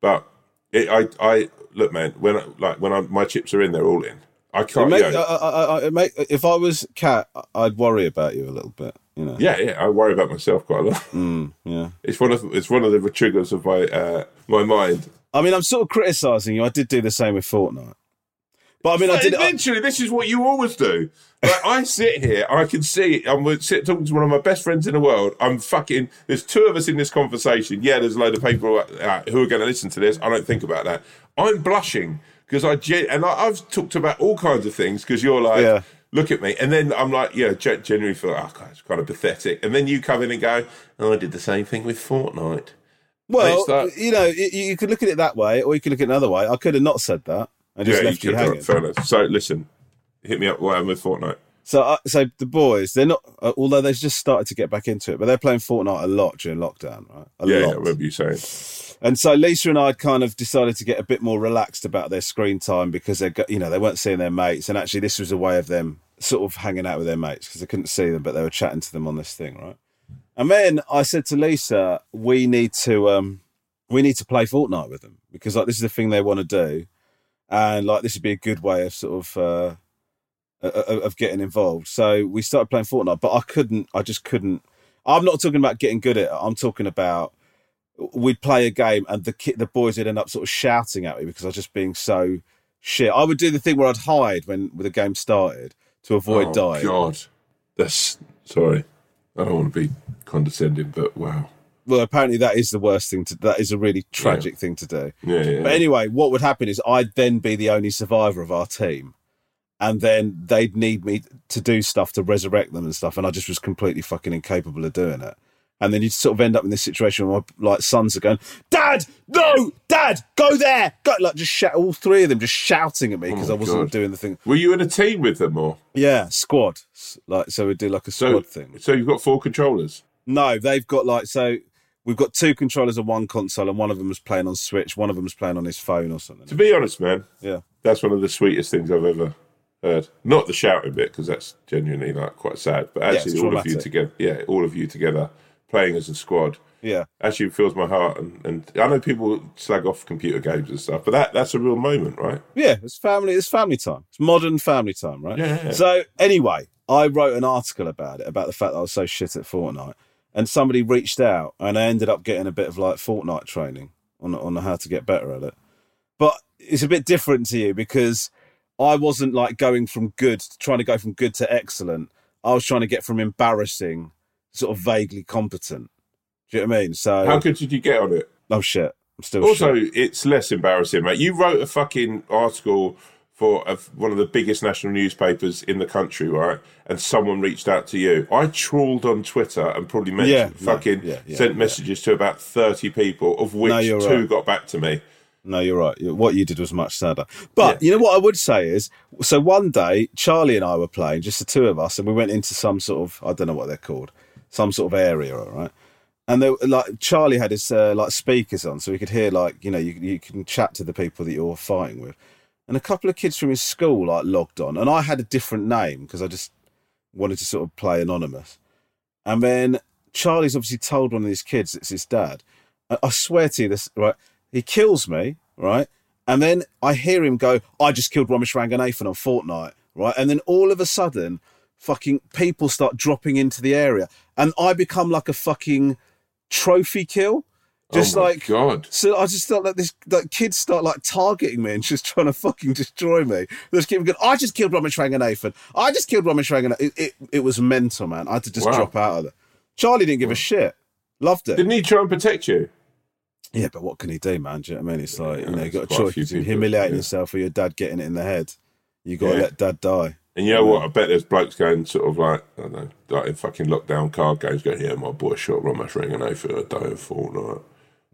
[SPEAKER 3] But it, I I look, man, when I, like when I, my chips are in, they're all in. I
[SPEAKER 2] It
[SPEAKER 3] can't.
[SPEAKER 2] make,
[SPEAKER 3] you know,
[SPEAKER 2] I, I, I, make, if I was cat, I'd worry about you a little bit. You know.
[SPEAKER 3] yeah, yeah. I worry about myself quite a lot.
[SPEAKER 2] Mm, yeah.
[SPEAKER 3] It's one of it's one of the triggers of my uh, my mind.
[SPEAKER 2] I mean, I'm sort of criticising you. I did do the same with Fortnite. But I mean, I
[SPEAKER 3] But
[SPEAKER 2] did. I,
[SPEAKER 3] eventually, this is what you always do. Like, I sit here, I can see, I'm sit talking to one of my best friends in the world. I'm fucking. There's two of us in this conversation. Yeah, there's a load of people uh, who are going to listen to this. I don't think about that. I'm blushing because I gen- and I, I've talked about all kinds of things because you're like,
[SPEAKER 2] Yeah.
[SPEAKER 3] look at me, and then I'm like, yeah, gen- genuinely feel, oh, God, it's kind of pathetic. And then you come in and go, oh, I did the same thing with Fortnite.
[SPEAKER 2] well,
[SPEAKER 3] that-
[SPEAKER 2] you know, you, you could look at it that way, or you could look at it another way. I could have not said that. I just
[SPEAKER 3] yeah,
[SPEAKER 2] left
[SPEAKER 3] you
[SPEAKER 2] you, hanging.
[SPEAKER 3] Fair enough. So listen, hit me up. Why I'm with Fortnite?
[SPEAKER 2] So, uh, so the boys, they're not. Uh, although they've just started to get back into it, but they're playing Fortnite a lot during lockdown, right? A
[SPEAKER 3] yeah, yeah,
[SPEAKER 2] lot.
[SPEAKER 3] remember you say.
[SPEAKER 2] And so Lisa and I had kind of decided to get a bit more relaxed about their screen time because they, you know, they weren't seeing their mates, and actually this was a way of them sort of hanging out with their mates because they couldn't see them, but they were chatting to them on this thing, right? And then I said to Lisa, we need to, um, we need to play Fortnite with them because like this is the thing they want to do, and like this would be a good way of sort of. Uh, of of getting involved. So we started playing Fortnite, but I couldn't. I just couldn't. I'm not talking about getting good at it. I'm talking about we'd play a game and the kid, the boys would end up sort of shouting at me because I was just being so shit. I would do the thing where I'd hide when the game started to avoid
[SPEAKER 3] oh,
[SPEAKER 2] dying.
[SPEAKER 3] God, that's sorry. I don't want to be condescending, but wow.
[SPEAKER 2] Well, apparently that is the worst thing to. That is a really tragic thing to do.
[SPEAKER 3] Yeah, yeah.
[SPEAKER 2] But anyway, what would happen is I'd then be the only survivor of our team. And then they'd need me to do stuff to resurrect them and stuff. And I just was completely fucking incapable of doing it. And then you'd sort of end up in this situation where my like sons are going, Dad, no, Dad, go there. Go like just shout all three of them just shouting at me because
[SPEAKER 3] Oh
[SPEAKER 2] I wasn't
[SPEAKER 3] God.
[SPEAKER 2] doing the thing.
[SPEAKER 3] Were you in a team with them or
[SPEAKER 2] Yeah, squad. Like so we'd do like a
[SPEAKER 3] so?
[SPEAKER 2] squad thing.
[SPEAKER 3] So you've got four controllers.
[SPEAKER 2] No, they've got like so we've got two controllers on one console and one of them was playing on Switch, one of them was playing on his phone or something.
[SPEAKER 3] To be honest, man,
[SPEAKER 2] Yeah.
[SPEAKER 3] that's one of the sweetest things I've ever heard. Not the shouting bit because that's genuinely like quite sad, but actually all of you together, yeah, all of you together playing as a squad.
[SPEAKER 2] Yeah.
[SPEAKER 3] Actually fills my heart, and, and I know people slag off computer games and stuff, but that that's a real moment, right?
[SPEAKER 2] Yeah, it's family. It's family time. It's modern family time, right?
[SPEAKER 3] Yeah, yeah.
[SPEAKER 2] So anyway, I wrote an article about it about the fact that I was so shit at Fortnite, and somebody reached out, and I ended up getting a bit of like Fortnite training on on how to get better at it. But it's a bit different to you because I wasn't like going from good, trying to go from good to excellent. I was trying to get from embarrassing, sort of vaguely competent. Do you know what I mean? So
[SPEAKER 3] How good did you get on it?
[SPEAKER 2] Oh shit! I'm still
[SPEAKER 3] Also,
[SPEAKER 2] shit.
[SPEAKER 3] it's less embarrassing, mate. You wrote a fucking article for a, one of the biggest national newspapers in the country, right? And someone reached out to you. I trawled on Twitter and probably mentioned,
[SPEAKER 2] Yeah,
[SPEAKER 3] fucking
[SPEAKER 2] yeah, yeah,
[SPEAKER 3] sent messages to about 30 people, of which
[SPEAKER 2] No,
[SPEAKER 3] two
[SPEAKER 2] right.
[SPEAKER 3] got back to me.
[SPEAKER 2] No, you're right. What you did was much sadder. But you know what I would say is, so one day Charlie and I were playing, just the two of us, and we went into some sort of I don't know what they're called, some sort of area, all right. And they, were- like Charlie had his uh, like speakers on, so he could hear like you know you you can chat to the people that you're fighting with. And a couple of kids from his school like logged on, and I had a different name because I just wanted to sort of play anonymous. And then Charlie's obviously told one of these kids it's his dad. I, I swear to you, this right. He kills me, right? And then I hear him go, I just killed Romesh Ranganathan on Fortnite, right? And then all of a sudden, fucking people start dropping into the area. And I become like a fucking trophy kill. Oh just
[SPEAKER 3] oh my
[SPEAKER 2] like
[SPEAKER 3] God.
[SPEAKER 2] so I just felt like this like kids start like targeting me and just trying to fucking destroy me. They just keep going, I just killed Romesh Ranganathan. I just killed Romesh Ranganathan. It, it, it was mental, man. I had to just
[SPEAKER 3] Wow.
[SPEAKER 2] drop out of it. Charlie didn't give a shit. Loved it.
[SPEAKER 3] Didn't he try and protect you?
[SPEAKER 2] Yeah, but what can he do, man? Do you know what I mean? It's like, you know,
[SPEAKER 3] Yeah,
[SPEAKER 2] you got a choice between humiliating
[SPEAKER 3] yeah.
[SPEAKER 2] yourself or your dad getting it in the head. You got to
[SPEAKER 3] Yeah.
[SPEAKER 2] let dad die.
[SPEAKER 3] And you know what? I bet there's blokes going sort of like, I don't know, like in fucking lockdown card games going, yeah, my boy shot Romesh Ranganathan a day of Fortnite.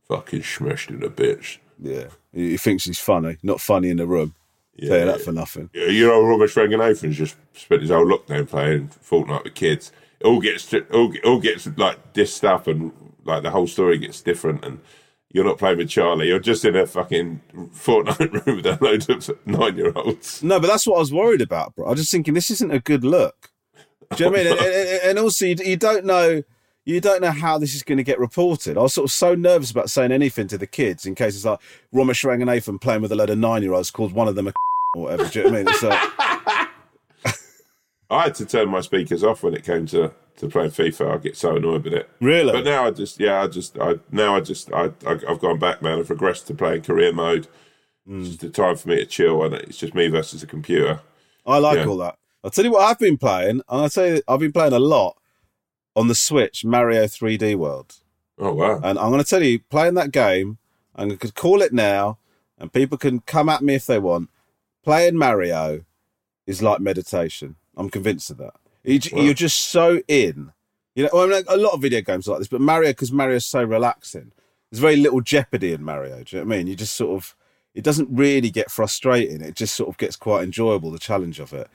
[SPEAKER 3] Fucking smashed in a bitch.
[SPEAKER 2] Yeah. He, thinks he's funny, not funny in the room. Tell you that for nothing.
[SPEAKER 3] Yeah, you know, Romesh Ranganathan's just spent his whole lockdown playing Fortnite with kids. It all gets all, all gets like dissed up, and like the whole story gets different. And you're not playing with Charlie. You're just in a fucking Fortnite room with a load of nine year olds.
[SPEAKER 2] No, but that's what I was worried about, bro. I was just thinking this isn't a good look. Do you know what I mean? And, and- and also, you, you don't know, you don't know how this is going to get reported. I was sort of so nervous about saying anything to the kids in case it's like Romesh Ranganathan playing with a load of nine-year-olds, called one of them a or whatever. Do you know what I mean? It's like,
[SPEAKER 3] I had to turn my speakers off when it came to, to playing FIFA. I get so annoyed with it.
[SPEAKER 2] Really?
[SPEAKER 3] But now I just, yeah, I just, I now I just, I, I I've gone back, man. I've regressed to playing career mode.
[SPEAKER 2] Hmm.
[SPEAKER 3] It's just a time for me to chill, and it's just me versus the computer.
[SPEAKER 2] I like
[SPEAKER 3] Yeah.
[SPEAKER 2] all that. I'll tell you what I've been playing, and I'll tell you, I've been playing a lot on the Switch, Mario 3D World.
[SPEAKER 3] Oh wow!
[SPEAKER 2] And I'm going to tell you, playing that game, I could call it now, and people can come at me if they want. Playing Mario is like meditation. I'm convinced of that. You,
[SPEAKER 3] Wow.
[SPEAKER 2] You're just so in. You know, well, I mean, a lot of video games are like this, but Mario, because Mario's so relaxing, there's very little jeopardy in Mario. Do you know what I mean? You just sort of, it doesn't really get frustrating. It just sort of gets quite enjoyable, the challenge of it.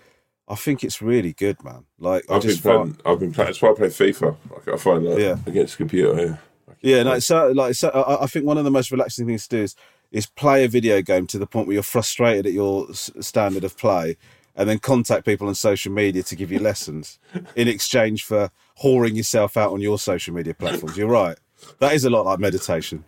[SPEAKER 2] I think it's really good, man. Like, I
[SPEAKER 3] I've been
[SPEAKER 2] just find.
[SPEAKER 3] I've been playing. That's why I play FIFA. Like, I find that
[SPEAKER 2] Yeah.
[SPEAKER 3] against the computer. Yeah.
[SPEAKER 2] Yeah, no, so like so, I, I think one of the most relaxing things to do is is play a video game to the point where you're frustrated at your standard of play, and then contact people on social media to give you lessons in exchange for whoring yourself out on your social media platforms. You're right. That is a lot like meditation.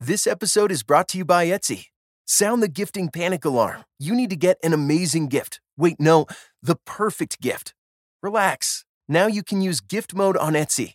[SPEAKER 9] This episode is brought to you by Etsy. Sound the gifting panic alarm. You need to get an amazing gift. Wait, no, the perfect gift. Relax. Now you can use gift mode on Etsy.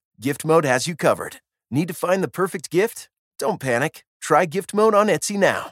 [SPEAKER 9] Gift Mode has you covered. Need to find the perfect gift? Don't panic. Try Gift Mode on Etsy now.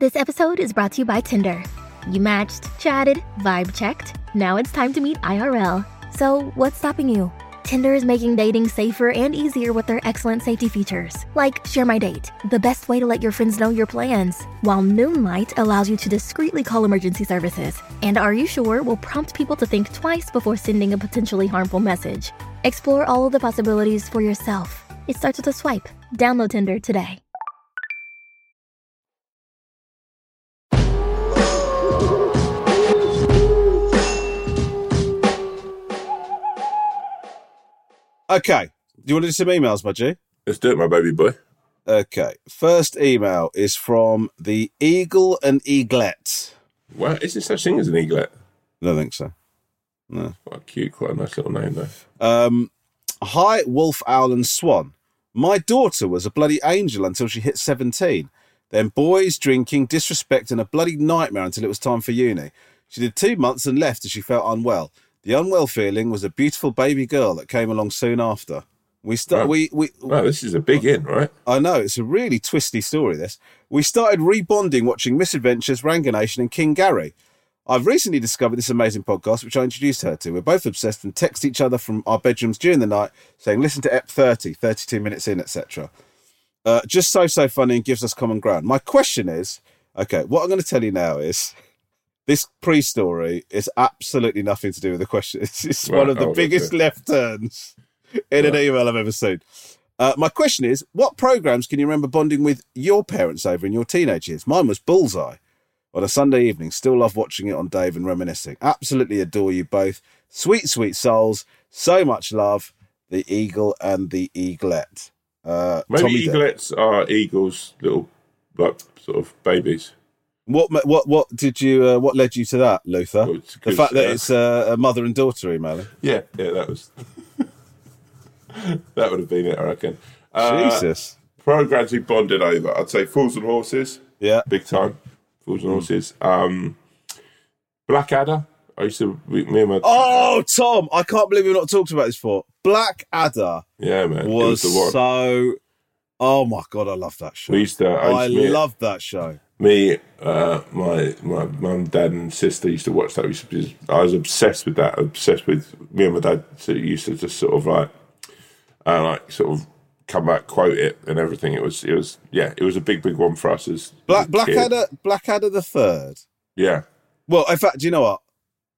[SPEAKER 10] This episode is brought to you by Tinder. You matched, chatted, vibe checked. Now it's time to meet IRL. So, what's stopping you? Tinder is making dating safer and easier with their excellent safety features, like Share My Date, the best way to let your friends know your plans, while Moonlight allows you to discreetly call emergency services, and Are You Sure will prompt people to think twice before sending a potentially harmful message. Explore all of the possibilities for yourself. It starts with a swipe. Download Tinder today.
[SPEAKER 2] Okay. Do you want to do some emails, my Budgie?
[SPEAKER 3] Let's do it, my baby boy.
[SPEAKER 2] Okay. First email is from the Eagle and Eaglet.
[SPEAKER 3] What is there such thing as an eaglet?
[SPEAKER 2] I don't think so. No.
[SPEAKER 3] Quite cute, quite a nice little name though.
[SPEAKER 2] Um, hi, Wolf, Owl, and Swan. My daughter was a bloody angel until she hit 17. Then boys, drinking, disrespect, and a bloody nightmare until it was time for uni. She did two months and left as she felt unwell. The unwell feeling was a beautiful baby girl that came along soon after. We start.
[SPEAKER 3] Wow.
[SPEAKER 2] We we.
[SPEAKER 3] Wow, this is a big in, right?
[SPEAKER 2] I know it's a really twisty story. This we started rebonding watching Misadventures, Ranganation, and King Gary. I've recently discovered this amazing podcast, which I introduced her to. We're both obsessed and text each other from our bedrooms during the night, saying, "Listen to Ep 30, 32 minutes in, etc." Uh, just so so funny and gives us common ground. My question is, okay, what I'm going to tell you now is. This pre-story is absolutely nothing to do with the question. It's, it's one of the
[SPEAKER 3] oh,
[SPEAKER 2] biggest left turns in an email I've ever seen. Uh, my question is, what programs can you remember bonding with your parents over in your teenage years? Mine was Bullseye on a Sunday evening. Still love watching it on Dave and reminiscing. Absolutely adore you both. Sweet, sweet souls. So much love. The Eagle and the Eaglet. Uh,
[SPEAKER 3] Maybe
[SPEAKER 2] Tommy
[SPEAKER 3] eaglets are eagles' little, like, sort of babies.
[SPEAKER 2] What what what did you uh, what led you to that, Luther?
[SPEAKER 3] Well,
[SPEAKER 2] the fact that it's uh, a mother and daughter emailing.
[SPEAKER 3] Yeah, yeah, that was. that would have been it, I reckon. Uh,
[SPEAKER 2] Jesus.
[SPEAKER 3] Programs we bonded over. I'd say Fools and Horses.
[SPEAKER 2] Yeah.
[SPEAKER 3] Big time. Fools and Horses. Um, Blackadder. I used to, me and my.
[SPEAKER 2] Oh, Tom! I can't believe we've not talked about this before. Blackadder.
[SPEAKER 3] Yeah, man.
[SPEAKER 2] was,
[SPEAKER 3] was
[SPEAKER 2] so. Oh my god, I love that show.
[SPEAKER 3] We used to- I
[SPEAKER 2] I, love that show.
[SPEAKER 3] Me, uh, my my mum, dad, and sister used to watch that. We used to I was obsessed with that. Obsessed with me and my dad. So used to just sort of like, uh, like sort of come back, quote it, and everything. It was, it was, yeah, it was a big, big one for us as
[SPEAKER 2] Black
[SPEAKER 3] as a kid.
[SPEAKER 2] Blackadder, Blackadder the third.
[SPEAKER 3] Yeah,
[SPEAKER 2] Well, in fact, do you know what?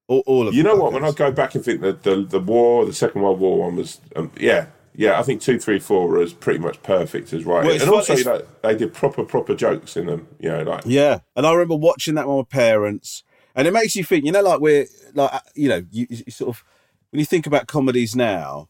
[SPEAKER 2] All, all of
[SPEAKER 3] you know what? When I go back and think that the the war, the Second World War one was, um, yeah. Yeah, I think two, three, four was pretty much perfect as right,
[SPEAKER 2] Well,
[SPEAKER 3] and
[SPEAKER 2] fun-
[SPEAKER 3] also you know, they did proper, proper jokes in them. You know, like
[SPEAKER 2] Yeah, and I remember watching that with my parents, and it makes you think. You know, like we're like you know, you, you sort of when you think about comedies now,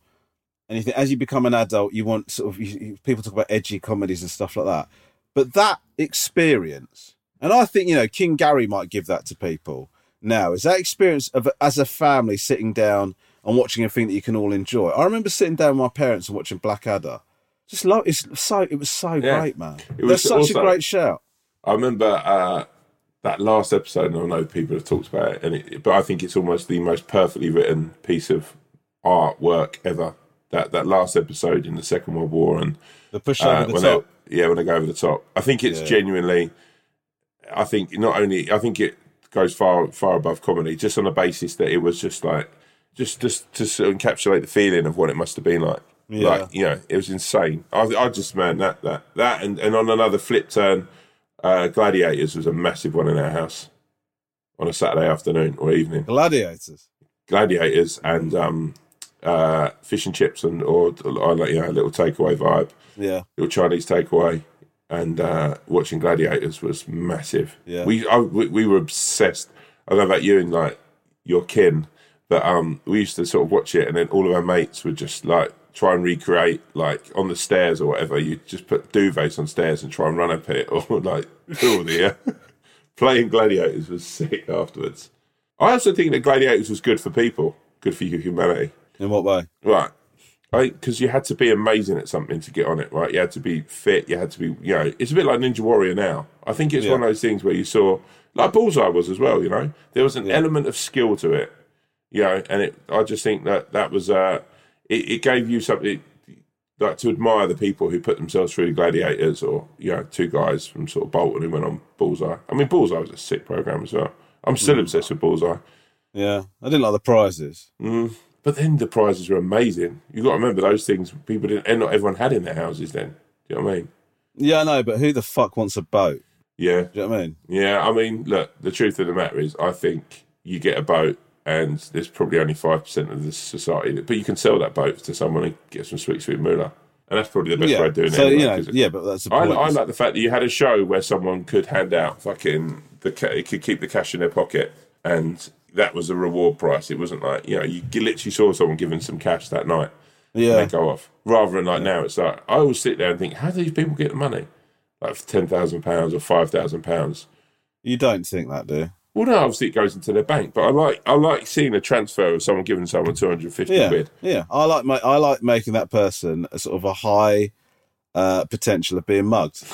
[SPEAKER 2] and you think as you become an adult, you want sort of you, you- people talk about edgy comedies and stuff like that. But that experience, and I think you know, King Gary might give that to people now. Is that experience of as a family sitting down and watching a thing that you can all enjoy? I remember sitting down with my parents and watching Blackadder. Just love it's so it was so
[SPEAKER 3] Yeah.
[SPEAKER 2] great, man.
[SPEAKER 3] It was
[SPEAKER 2] such
[SPEAKER 3] also-
[SPEAKER 2] a great shout.
[SPEAKER 3] I remember uh, that last episode, and I know people have talked about it, and it, but I think it's almost the most perfectly written piece of artwork ever. That that last episode in the Second World War, and
[SPEAKER 2] The push
[SPEAKER 3] uh,
[SPEAKER 2] over the
[SPEAKER 3] when
[SPEAKER 2] top.
[SPEAKER 3] They, yeah, when they go over the top. I think it's
[SPEAKER 2] Yeah.
[SPEAKER 3] genuinely. I think not only I think it goes far far above comedy, just on the basis that it was just like just just to sort of encapsulate the feeling of what it must have been like.
[SPEAKER 2] Yeah.
[SPEAKER 3] Like you know, it was insane. I, I just man that that that and, and on another flip turn, uh, Gladiators was a massive one in our house on a Saturday afternoon or evening.
[SPEAKER 2] Gladiators.
[SPEAKER 3] Gladiators and um, uh, fish and chips and or, or like you know a little takeaway vibe,
[SPEAKER 2] Yeah.
[SPEAKER 3] little Chinese takeaway, and uh, watching Gladiators was massive.
[SPEAKER 2] Yeah.
[SPEAKER 3] we, I, we we were obsessed. I don't know about you and like your kin, but um, we used to sort of watch it, and then all of our mates would just like try and recreate like on the stairs or whatever. You just put duvets on stairs and try and run up it, or like all the uh, playing Gladiators was sick afterwards. I also think that Gladiators was good for people, good for humanity.
[SPEAKER 2] In what way?
[SPEAKER 3] Right. Because you had to be amazing at something to get on it, right? You had to be fit. You had to be, you know, it's a bit like Ninja Warrior now. I think it's
[SPEAKER 2] Yeah.
[SPEAKER 3] one of those things where you saw, like Bullseye was as well, you know, there was an element of skill to it, you know, and it, I just think that that was, uh, it, it gave you something like to admire the people who put themselves through Gladiators or, you know, two guys from sort of Bolton who went on Bullseye. I mean, Bullseye was a sick program as well. I'm still
[SPEAKER 2] Mm.
[SPEAKER 3] obsessed with Bullseye.
[SPEAKER 2] Yeah. I didn't like the prizes.
[SPEAKER 3] Mm. But then the prizes were amazing. You got to remember those things. People didn't, and not everyone had in their houses then. Do you know what I mean?
[SPEAKER 2] Yeah, I know, but who the fuck wants a boat?
[SPEAKER 3] Yeah.
[SPEAKER 2] Do you know what I mean?
[SPEAKER 3] Yeah, I mean, look, the truth of the matter is, I think you get a boat, and there's probably only five percent of the society, that, but you can sell that boat to someone and get some sweet, sweet moolah, and that's probably the best
[SPEAKER 2] Yeah.
[SPEAKER 3] way of doing
[SPEAKER 2] So,
[SPEAKER 3] it.
[SPEAKER 2] you
[SPEAKER 3] anyway,
[SPEAKER 2] know,
[SPEAKER 3] 'cause
[SPEAKER 2] yeah, but that's the
[SPEAKER 3] I,
[SPEAKER 2] point.
[SPEAKER 3] I like the fact that you had a show where someone could hand out fucking the it could keep the cash in their pocket, and that was a reward price. It wasn't like you know you literally saw someone giving some cash that night,
[SPEAKER 2] Yeah.
[SPEAKER 3] and they go off. Rather than like now, it's like I always sit there and think, how do these people get the money? Like ten thousand pounds or five thousand pounds.
[SPEAKER 2] You don't think that, do you?
[SPEAKER 3] Well, no, obviously it goes into their bank, but I like I like seeing a transfer of someone giving someone two hundred fifty
[SPEAKER 2] Yeah,
[SPEAKER 3] quid.
[SPEAKER 2] yeah. I like ma- I like making that person a sort of a high uh, potential of being mugged.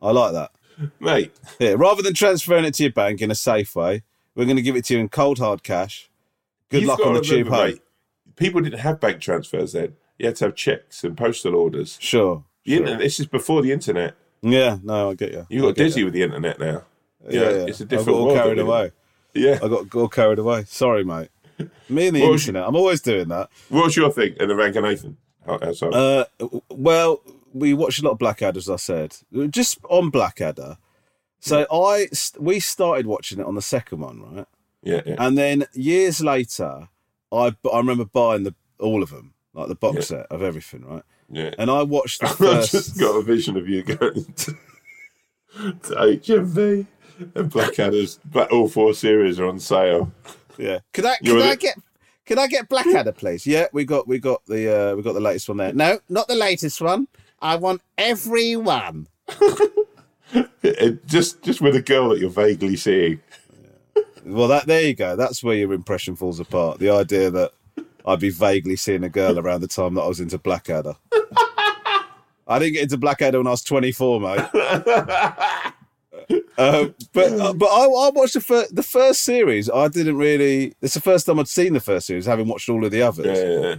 [SPEAKER 2] I like that,
[SPEAKER 3] mate.
[SPEAKER 2] Yeah, rather than transferring it to your bank in a safe way, we're going to give it to you in cold hard cash. Good
[SPEAKER 3] You've
[SPEAKER 2] luck on the tube home.
[SPEAKER 3] mate, People didn't have bank transfers then. You had to have checks and postal orders.
[SPEAKER 2] Sure.
[SPEAKER 3] The internet, this is before the internet.
[SPEAKER 2] Yeah, no, I get you.
[SPEAKER 3] You got dizzy
[SPEAKER 2] you.
[SPEAKER 3] with the internet now.
[SPEAKER 2] Yeah,
[SPEAKER 3] Yeah,
[SPEAKER 2] yeah.
[SPEAKER 3] it's a different
[SPEAKER 2] I
[SPEAKER 3] got
[SPEAKER 2] carried
[SPEAKER 3] that we live
[SPEAKER 2] away.
[SPEAKER 3] Yeah.
[SPEAKER 2] I got all carried away. Sorry, mate. Me and the
[SPEAKER 3] What
[SPEAKER 2] internet. I'm always doing that.
[SPEAKER 3] What's your thing in the rank and Nathan? Oh, oh.
[SPEAKER 2] Uh, well, we watched a lot of Blackadder, as I said, just on Blackadder. So I, we started watching it on the second one, right?
[SPEAKER 3] yeah, yeah.
[SPEAKER 2] And then years later, I I remember buying the all of them, like the box
[SPEAKER 3] Yeah.
[SPEAKER 2] set of everything, right?
[SPEAKER 3] yeah.
[SPEAKER 2] And I watched the
[SPEAKER 3] I've just got a vision of you going to, to HMV and Blackadder's Black, all four series are on sale.
[SPEAKER 2] Yeah. Could I
[SPEAKER 3] You're
[SPEAKER 2] could I
[SPEAKER 3] the-
[SPEAKER 2] get could I get Blackadder, please? Yeah, we got we got the uh, we got the latest one there. No, not the latest one. I want every one.
[SPEAKER 3] It- just just with a girl that you're vaguely seeing.
[SPEAKER 2] Well, that there you go. That's where your impression falls apart. The idea that I'd be vaguely seeing a girl around the time that I was into Blackadder. I didn't get into Blackadder when I was 24, mate. Um, but uh, but I, I watched the, fir- the first series. I didn't really. It's the first time I'd seen the first series, having watched all of the others.
[SPEAKER 3] Yeah, yeah, yeah.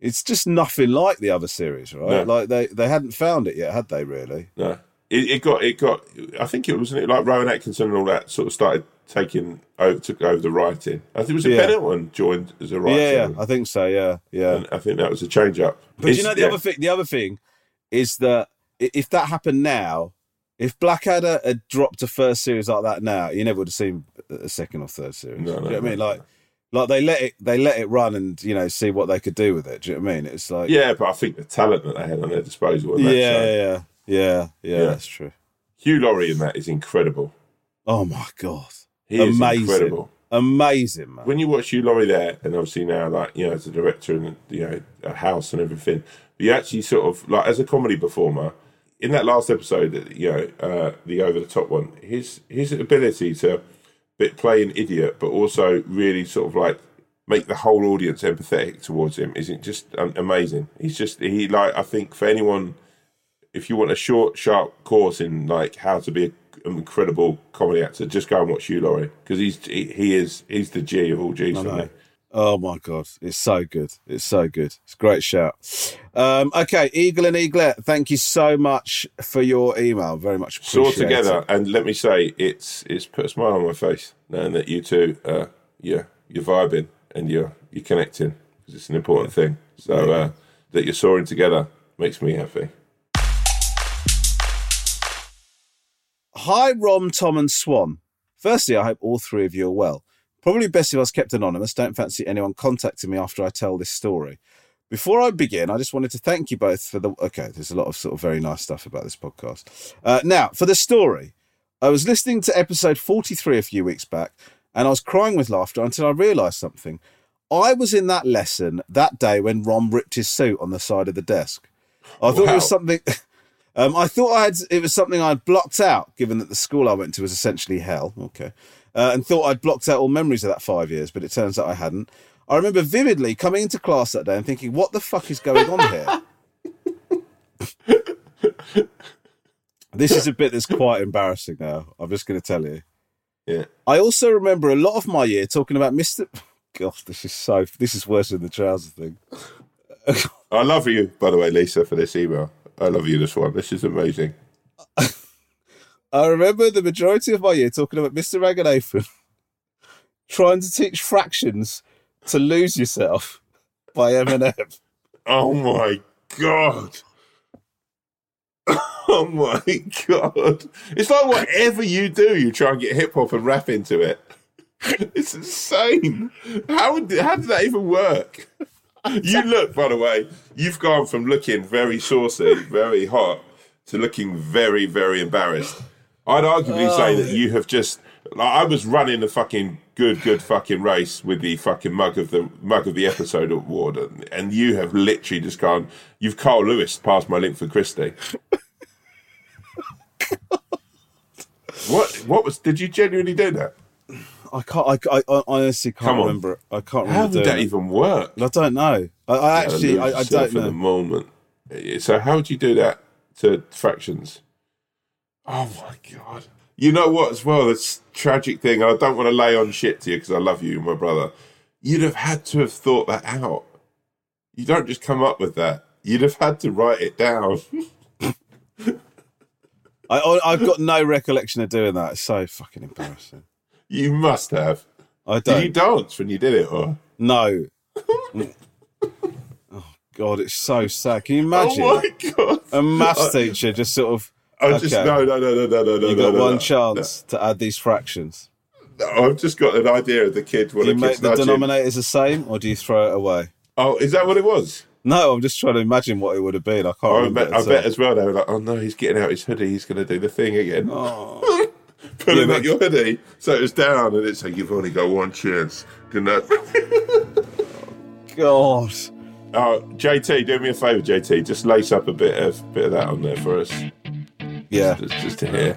[SPEAKER 2] It's just nothing like the other series, right?
[SPEAKER 3] No.
[SPEAKER 2] Like they, they hadn't found it yet, had they? Really?
[SPEAKER 3] No, it, it got it got. I think it wasn't it like Rowan Atkinson and all that sort of started taking over took over the writing. I think it was a
[SPEAKER 2] Yeah.
[SPEAKER 3] Ben Elton joined as a writer.
[SPEAKER 2] Yeah, yeah, I think so. Yeah, yeah.
[SPEAKER 3] And I think that was a change up.
[SPEAKER 2] But you know the other thing. The other thing is that if that happened now, if Blackadder had dropped a first series like that now, you never would have seen a second or third series.
[SPEAKER 3] No,
[SPEAKER 2] do you know what I mean?
[SPEAKER 3] no,
[SPEAKER 2] Like, like they let it, they let it run, and you know, see what they could do with it. Do you know what I mean? It's like,
[SPEAKER 3] Yeah, but I think the talent that they had on their disposal.
[SPEAKER 2] yeah,
[SPEAKER 3] that
[SPEAKER 2] yeah, yeah, yeah, yeah,
[SPEAKER 3] Yeah.
[SPEAKER 2] That's true.
[SPEAKER 3] Hugh Laurie in that is incredible.
[SPEAKER 2] Oh my god,
[SPEAKER 3] He is incredible.
[SPEAKER 2] amazing, man.
[SPEAKER 3] When you watch Hugh Laurie there, and obviously now, like you know, as a director and you know, a house and everything, you actually sort of like as a comedy performer. In that last episode, you know, uh, the over the top one, his his ability to bit play an idiot, but also really sort of like make the whole audience empathetic towards him isn't just um, amazing. He's just he like I think for anyone, if you want a short, sharp course in like how to be a, an incredible comedy actor, just go and watch Hugh Laurie because he's he, he is he's the G of all G's
[SPEAKER 2] know.
[SPEAKER 3] me.
[SPEAKER 2] Oh my god, it's so good. It's so good. It's a great shout. Um, okay, Eagle and Eaglet, thank you so much for your email. Very much
[SPEAKER 3] It's all together, and let me say, it's it's put a smile on my face knowing that you two, uh, yeah, you're vibing and you're you're connecting because it's an important thing. So uh, that you're soaring together makes me happy.
[SPEAKER 2] Hi, Rom, Tom, and Swan. Firstly, I hope all three of you are well. Probably best if I was kept anonymous. Don't fancy anyone contacting me after I tell this story. Before I begin, I just wanted to thank you both for the. Okay, there's a lot of sort of very nice stuff about this podcast. Uh, now, for the story, I was listening to episode 43 a few weeks back, and I was crying with laughter until I realised something. I was in that lesson that day when Rom ripped his suit on the side of the desk. I thought it was something. Um, I thought I had it was something I'd blocked out, given that the school I went to was essentially hell. Okay, uh, and thought I'd blocked out all memories of that five years, but it turns out I hadn't. I remember vividly coming into class that day and thinking, "What the fuck is going on here?" this is a bit that's quite embarrassing. Now I'm just going to tell you.
[SPEAKER 3] Yeah.
[SPEAKER 2] I also remember a lot of my year talking about Mister. Gosh, this is so. This is worse than the trouser thing.
[SPEAKER 3] I love you, by the way, Lisa, for this email. I love you, this one. This is amazing.
[SPEAKER 2] I remember the majority of my year talking about Mr. Ranganathan trying to teach fractions to lose yourself by Eminem.
[SPEAKER 3] Oh my god. Oh my god. It's like whatever you do, you try and get hip hop and rap into it. It's insane. How would how did that even work? You look, by the way, you've gone from looking very saucy, very hot, to looking very, very embarrassed. I'd arguably say that oh. you have just. Like, I was running a fucking good, good fucking race with the fucking mug of the mug of the episode award, and, and you have literally just gone. You've Carl Lewis passed my Linford Christie. what? What was? Did you genuinely do that?
[SPEAKER 2] I can't. I, I, I honestly can't remember. it. I can't remember.
[SPEAKER 3] How did that
[SPEAKER 2] it.
[SPEAKER 3] even work?
[SPEAKER 2] I don't know. I, I actually, I, I
[SPEAKER 3] Lose
[SPEAKER 2] don't know.
[SPEAKER 3] the moment. So how would you do that to fractions? Oh my god! You know what? As well, this tragic thing. I don't want to lay on shit to you because I love you, my brother. You'd have had to have thought that out. You don't just come up with that. You'd have had to write it down.
[SPEAKER 2] I, I've got no recollection of doing that. It's so fucking embarrassing.
[SPEAKER 3] you must have.
[SPEAKER 2] I
[SPEAKER 3] Did
[SPEAKER 2] don't.
[SPEAKER 3] you dance when you did it, or?
[SPEAKER 2] No. oh God, it's so sad. Can you oh imagine
[SPEAKER 3] Oh my god!
[SPEAKER 2] a maths teacher just sort of?
[SPEAKER 3] I just
[SPEAKER 2] okay,
[SPEAKER 3] no no no no no no no.
[SPEAKER 2] You got
[SPEAKER 3] no,
[SPEAKER 2] one
[SPEAKER 3] no.
[SPEAKER 2] chance to add these fractions.
[SPEAKER 3] No, I've just got an idea of the kid. What
[SPEAKER 2] Do you
[SPEAKER 3] the
[SPEAKER 2] make the denominators the same, or do you throw it away?
[SPEAKER 3] Oh, is that what it was?
[SPEAKER 2] No, I'm just trying to imagine what it would have been. I can't
[SPEAKER 3] I
[SPEAKER 2] remember.
[SPEAKER 3] bet, I bet as well they were like, oh no, he's getting out his hoodie. He's going to do the thing again.
[SPEAKER 2] Oh.
[SPEAKER 3] Pulling
[SPEAKER 2] Yeah,
[SPEAKER 3] up your hoodie, so it was down, and it's like you've only got one chance. Good night.
[SPEAKER 2] God.
[SPEAKER 3] Oh, JT, do me a favour, JT. Just lace up a bit of bit of that on there for us,
[SPEAKER 2] Yeah.
[SPEAKER 3] just, just to hear.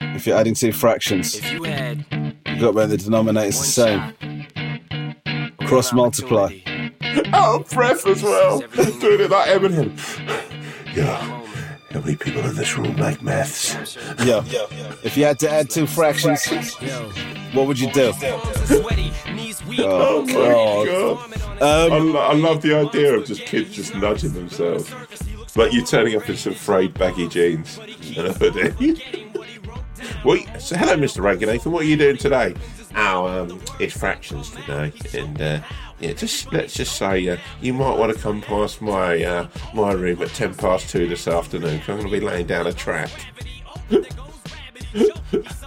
[SPEAKER 2] If you're adding two fractions, if
[SPEAKER 11] you had
[SPEAKER 2] you've got where make the denominators the same. Cross multiply.
[SPEAKER 3] Oh, breath as well. Doing it like Eminem. yeah. How many people in this room like maths?
[SPEAKER 2] Yeah. If you had to add two fractions, what would you do?
[SPEAKER 3] Oh my god! I,
[SPEAKER 2] Um,
[SPEAKER 3] lo- I love the idea of just kids just nudging themselves. Like you're turning up in some frayed baggy jeans and a hoodie. Well, so hello, Mr. Ranganathan. What are you doing today? Oh, um, it's fractions today, and uh, yeah, just let's just say uh, you might want to come past my uh, my room at ten past two this afternoon. 'cause I'm going to be laying down a track.
[SPEAKER 2] Can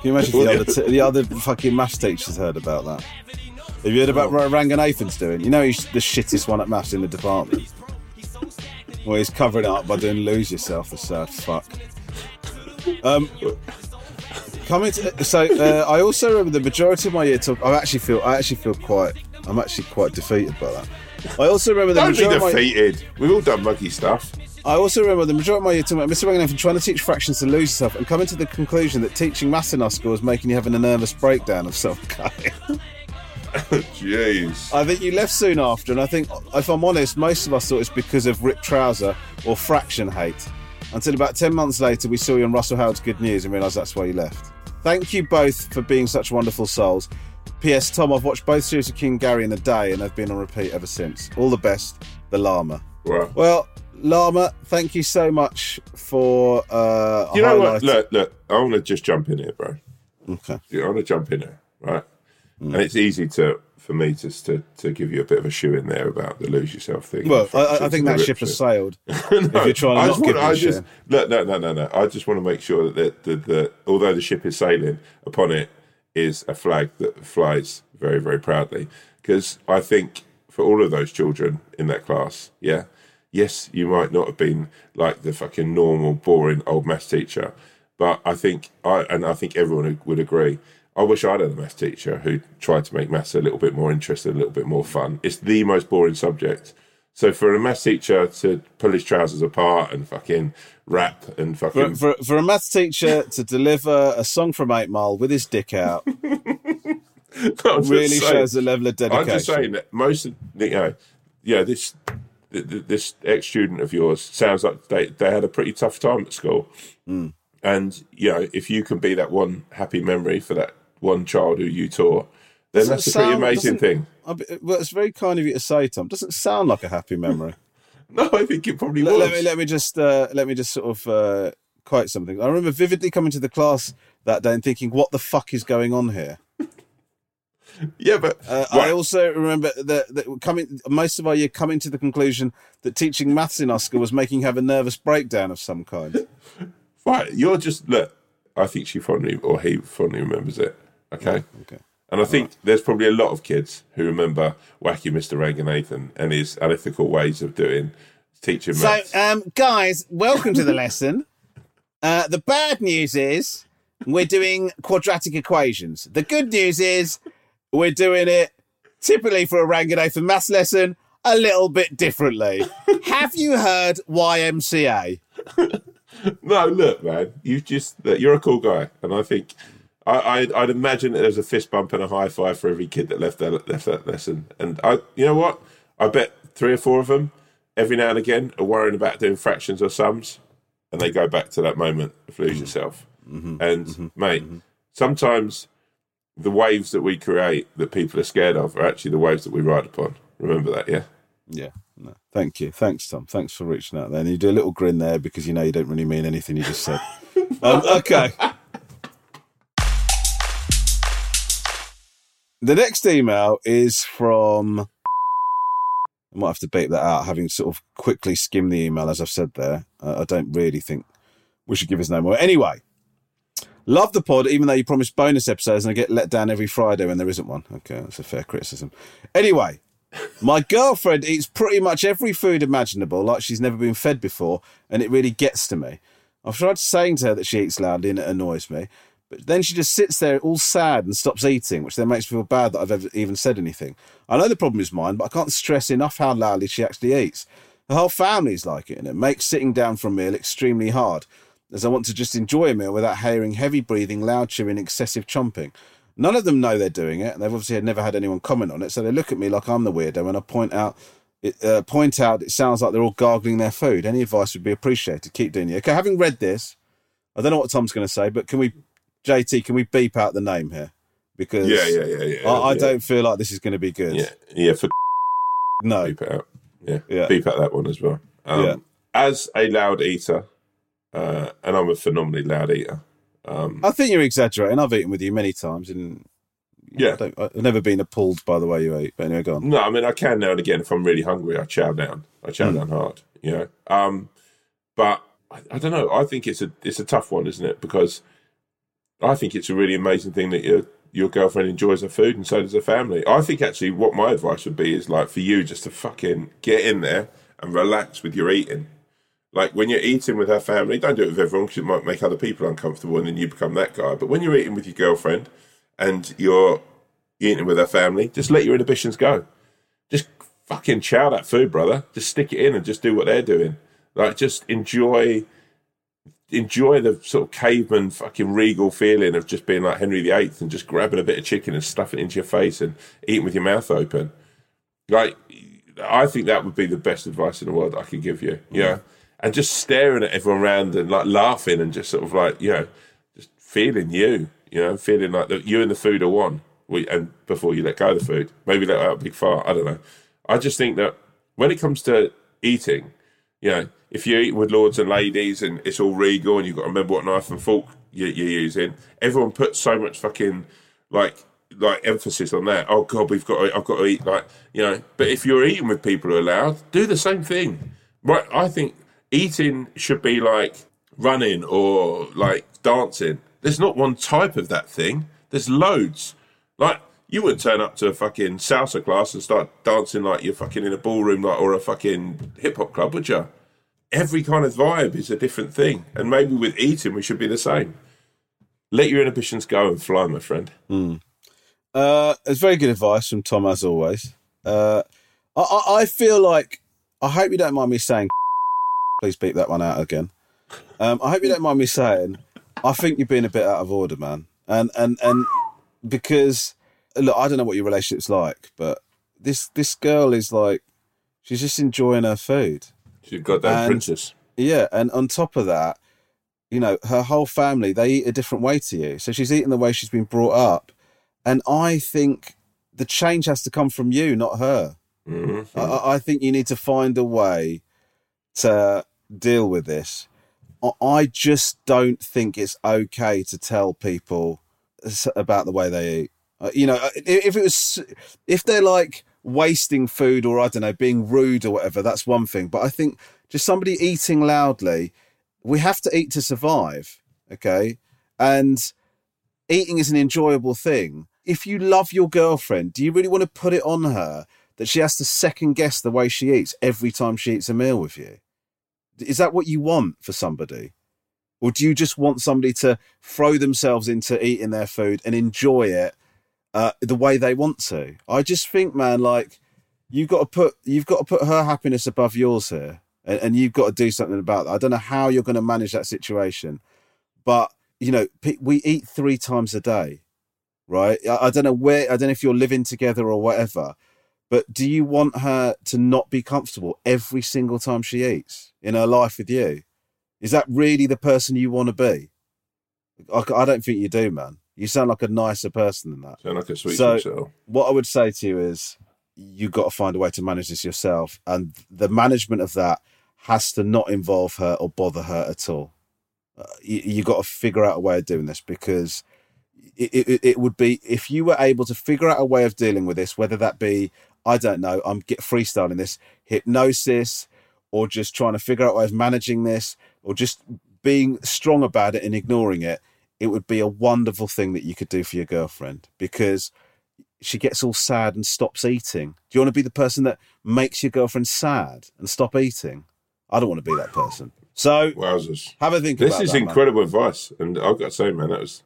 [SPEAKER 2] you imagine the other, t- the other fucking maths teachers heard about that? Have you heard about what Ranganathan's doing? You know he's the shittest one at maths in the department. Well, he's covering it up by doing lose yourself, the sad fuck. Um, coming to, so uh, I also remember the majority of my year talk. I actually feel I actually feel quite. I'm actually quite defeated by that. I also remember the
[SPEAKER 3] Don't be
[SPEAKER 2] majority of my,
[SPEAKER 3] defeated. We've all done muggy stuff.
[SPEAKER 2] I also remember the majority of my year talking about Mr. Ranganathan trying to teach fractions to lose yourself and coming to the conclusion that teaching maths in our school is making you having a nervous breakdown of self care.
[SPEAKER 3] Jeez.
[SPEAKER 2] I think you left soon after, and I think, if I'm honest, most of us thought it's because of ripped trouser or fraction hate. Until about 10 months later, we saw you on Russell Howard's Good News and realised that's why you left. Thank you both for being such wonderful souls. P.S. Tom, I've watched both series of King Gary in a day and they've been on repeat ever since. All the best, the Llama.
[SPEAKER 3] Well,
[SPEAKER 2] Well, Llama, thank you so much for uh,
[SPEAKER 3] you know what? Look, look. I want to just jump in here, bro.
[SPEAKER 2] Okay.
[SPEAKER 3] I want to jump in here, right? And it's easy to for me just to, to give you a bit of a shoe in there about the lose yourself thing.
[SPEAKER 2] Well, I, I think that ship has sailed.
[SPEAKER 3] No,
[SPEAKER 2] if you're trying to
[SPEAKER 3] I
[SPEAKER 2] not
[SPEAKER 3] just
[SPEAKER 2] give
[SPEAKER 3] want,
[SPEAKER 2] me
[SPEAKER 3] just no, no, no, no, no. I just want to make sure that the, the, the although the ship is sailing, upon it is a flag that flies very, very proudly. Because I think for all of those children in that class, yeah, yes, you might not have been like the fucking normal, boring old maths teacher, but I think I and I think everyone would agree. I wish I'd had a maths teacher who tried to make maths a little bit more interesting, a little bit more fun. It's the most boring subject. So for a maths teacher to pull his trousers apart and fucking rap and fucking
[SPEAKER 2] For, for, for a maths teacher to deliver a song from Eight Mile with his dick out really
[SPEAKER 3] saying-
[SPEAKER 2] shows the level of dedication.
[SPEAKER 3] I'm just saying that most of the, you know, yeah, this th- th- this ex student of yours sounds like they they had a pretty tough time at school,
[SPEAKER 2] Mm.
[SPEAKER 3] and you know, if you can be that one happy memory for that one child who you taught, then
[SPEAKER 2] Doesn't
[SPEAKER 3] that's a pretty
[SPEAKER 2] sound-
[SPEAKER 3] amazing thing.
[SPEAKER 2] Well, it's very kind of you to say, Tom. Doesn't sound like a happy memory.
[SPEAKER 3] No, I think it probably
[SPEAKER 2] let,
[SPEAKER 3] was.
[SPEAKER 2] let me let me just uh, let me just sort of uh, quote something. I remember vividly coming to the class that day and thinking, "What the fuck is going on here?"
[SPEAKER 3] Yeah, but
[SPEAKER 2] Uh, I also remember that, that coming most of our year coming to the conclusion that teaching maths in Oscar was making have a nervous breakdown of some kind.
[SPEAKER 3] Right, you're just look. I think she fondly or he fondly remembers it. Okay.
[SPEAKER 2] Okay.
[SPEAKER 3] And I think there's probably a lot of kids who remember wacky Mr. Ranganathan and his unethical ways of doing teaching
[SPEAKER 2] So,
[SPEAKER 3] maths.
[SPEAKER 2] um, guys, welcome to the lesson. Uh, the bad news is we're doing quadratic equations. The good news is we're doing it typically for a Ranganathan maths lesson a little bit differently. Have you heard YMCA?
[SPEAKER 3] no, look, man, you just you're a cool guy, and I think I, I'd, I'd imagine that there's a fist bump and a high five for every kid that left that left that lesson. And I, you know what? I bet three or four of them every now and again are worrying about doing fractions or sums, and they go back to that moment of lose mm-hmm. yourself. Mm-hmm. And mm-hmm. mate, sometimes the waves that we create that people are scared of are actually the waves that we ride upon. Remember that, yeah.
[SPEAKER 2] Yeah. No, thank you. Thanks, Tom. Thanks for reaching out there. And you do a little grin there because you know you don't really mean anything you just said. um, okay. The next email is from. I might have to beat that out, having sort of quickly skimmed the email as I've said there. Uh, I don't really think we should give his name away. Anyway, love the pod, even though you promised bonus episodes and I get let down every Friday when there isn't one. Okay, that's a fair criticism. Anyway, my girlfriend eats pretty much every food imaginable, like she's never been fed before, and it really gets to me. I've tried saying to her that she eats loudly and it annoys me, but then she just sits there all sad and stops eating, which then makes me feel bad that I've ever even said anything. I know the problem is mine, but I can't stress enough how loudly she actually eats. The whole family's like it, and it makes sitting down for a meal extremely hard, as I want to just enjoy a meal without hearing heavy breathing, loud chewing, excessive chomping. None of them know they're doing it, and they've obviously never had anyone comment on it, so they look at me like I'm the weirdo, and I point out it, uh, point out it sounds like they're all gargling their food. Any advice would be appreciated. Keep doing it. Okay, having read this, I don't know what Tom's going to say, but can we, JT, can we beep out the name here? Because
[SPEAKER 3] Yeah, yeah, yeah, yeah.
[SPEAKER 2] I, I
[SPEAKER 3] yeah.
[SPEAKER 2] don't feel like this is going to be good.
[SPEAKER 3] Yeah, yeah. For
[SPEAKER 2] No.
[SPEAKER 3] beep it out. Yeah,
[SPEAKER 2] Yeah.
[SPEAKER 3] beep out that one as well. Um,
[SPEAKER 2] Yeah.
[SPEAKER 3] As a loud eater, uh, and I'm a phenomenally loud eater. Um,
[SPEAKER 2] I think you're exaggerating. I've eaten with you many times, and
[SPEAKER 3] Yeah.
[SPEAKER 2] I don't, I've never been appalled by the way you ate. But anyway, go on.
[SPEAKER 3] No, I mean I can now and again if I'm really hungry, I chow down. I chow
[SPEAKER 2] Mm.
[SPEAKER 3] down hard, you know. Um, but I, I don't know. I think it's a it's a tough one, isn't it? Because I think it's a really amazing thing that your your girlfriend enjoys her food, and so does her family. I think actually, what my advice would be is like for you just to fucking get in there and relax with your eating. Like when you're eating with her family, don't do it with everyone because it might make other people uncomfortable, and then you become that guy. But when you're eating with your girlfriend and you're eating with her family, just let your inhibitions go just fucking chow that food, brother. Just stick it in and just do what they're doing. Like, just enjoy, enjoy the sort of caveman fucking regal feeling of just being like Henry VIII and just grabbing a bit of chicken and stuffing it into your face and eating with your mouth open. Like, I think that would be the best advice in the world I could give you. Yeah, and just staring at everyone around and like laughing and just sort of like you know, just feeling you. You know, feeling like you and the food are one. We, and before you let go of the food, maybe let out a big fart. I don't know. I just think that when it comes to eating, you know, if you're eating with lords and ladies and it's all regal and you've got to remember what knife and fork you- you're using, everyone puts so much fucking like like emphasis on that. Oh God, we've got to, I've got to eat like you know. But if you're eating with people who are loud, do the same thing. Right? I think eating should be like running or like dancing. There's not one type of that thing. There's loads. Like you wouldn't turn up to a fucking salsa class and start dancing like you're fucking in a ballroom like, or a fucking hip hop club, would you? Every kind of vibe is a different thing, and maybe with eating we should be the same. Let your inhibitions go and fly, my friend.
[SPEAKER 2] Uh, it's very good advice from Tom, as always. Uh, I, I, feel like I hope you don't mind me saying. Please beat that one out again. Um, I hope you don't mind me saying. I think you're being a bit out of order, man, and and and because look, I don't know what your relationship's like, but this this girl is like she's just enjoying her food.
[SPEAKER 3] She's a goddamn
[SPEAKER 2] And-
[SPEAKER 3] princess.
[SPEAKER 2] Yeah, and on top of that, you know, her whole family they eat a different way to you. So she's eating the way she's been brought up, and I think the change has to come from you, not her.
[SPEAKER 3] Mhm.
[SPEAKER 2] I- I, think you need to find a way to deal with this. I- I just don't think it's okay to tell people about the way they eat. Uh, you know, uh, if it was, if they're like wasting food or I don't know, being rude or whatever, that's one thing. But I think just somebody eating loudly, we have to eat to survive. Okay. And eating is an enjoyable thing. If you love your girlfriend, do you really want to put it on her that she has to second guess the way she eats every time she eats a meal with you? Is that what you want for somebody? Or do you just want somebody to throw themselves into eating their food and enjoy it uh, the way they want to? I just think, man, like you've got to put you've got to put her happiness above yours here, and, and you've got to do something about that. I don't know how you're going to manage that situation, but you know, we eat three times a day, right? I, I don't know where I don't know if you're living together or whatever, but do you want her to not be comfortable every single time she eats in her life with you? Is that really the person you want to be? I, I don't think you do, man. You sound like a nicer person than that.
[SPEAKER 3] Sound like a sweet
[SPEAKER 2] so, what I would say to you is, you've got to find a way to manage this yourself, and the management of that has to not involve her or bother her at all. Uh, you, you got to figure out a way of doing this because it, it, it would be if you were able to figure out a way of dealing with this, whether that be I don't know, I'm get freestyling this hypnosis, or just trying to figure out ways of managing this, or just being strong about it and ignoring it. It would be a wonderful thing that you could do for your girlfriend because she gets all sad and stops eating. Do you want to be the person that makes your girlfriend sad and stop eating? I don't want to be that person. So
[SPEAKER 3] Wowzers.
[SPEAKER 2] have a think
[SPEAKER 3] This
[SPEAKER 2] about
[SPEAKER 3] is
[SPEAKER 2] that, man.
[SPEAKER 3] incredible advice, and I've got to say, man, that was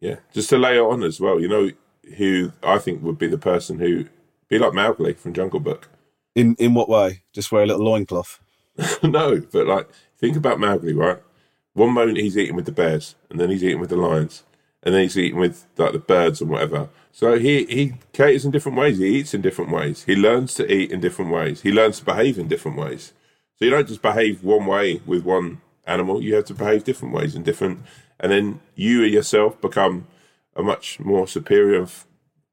[SPEAKER 3] yeah. Just to lay it on as well, you know, who I think would be the person who be like Mowgli from Jungle Book.
[SPEAKER 2] In in what way? Just wear a little loincloth.
[SPEAKER 3] no, but like think about Mowgli, right? One moment he's eating with the bears, and then he's eating with the lions, and then he's eating with like the birds and whatever. So he he caters in different ways. He eats in different ways. He learns to eat in different ways. He learns to behave in different ways. So you don't just behave one way with one animal. You have to behave different ways and different, and then you yourself become a much more superior,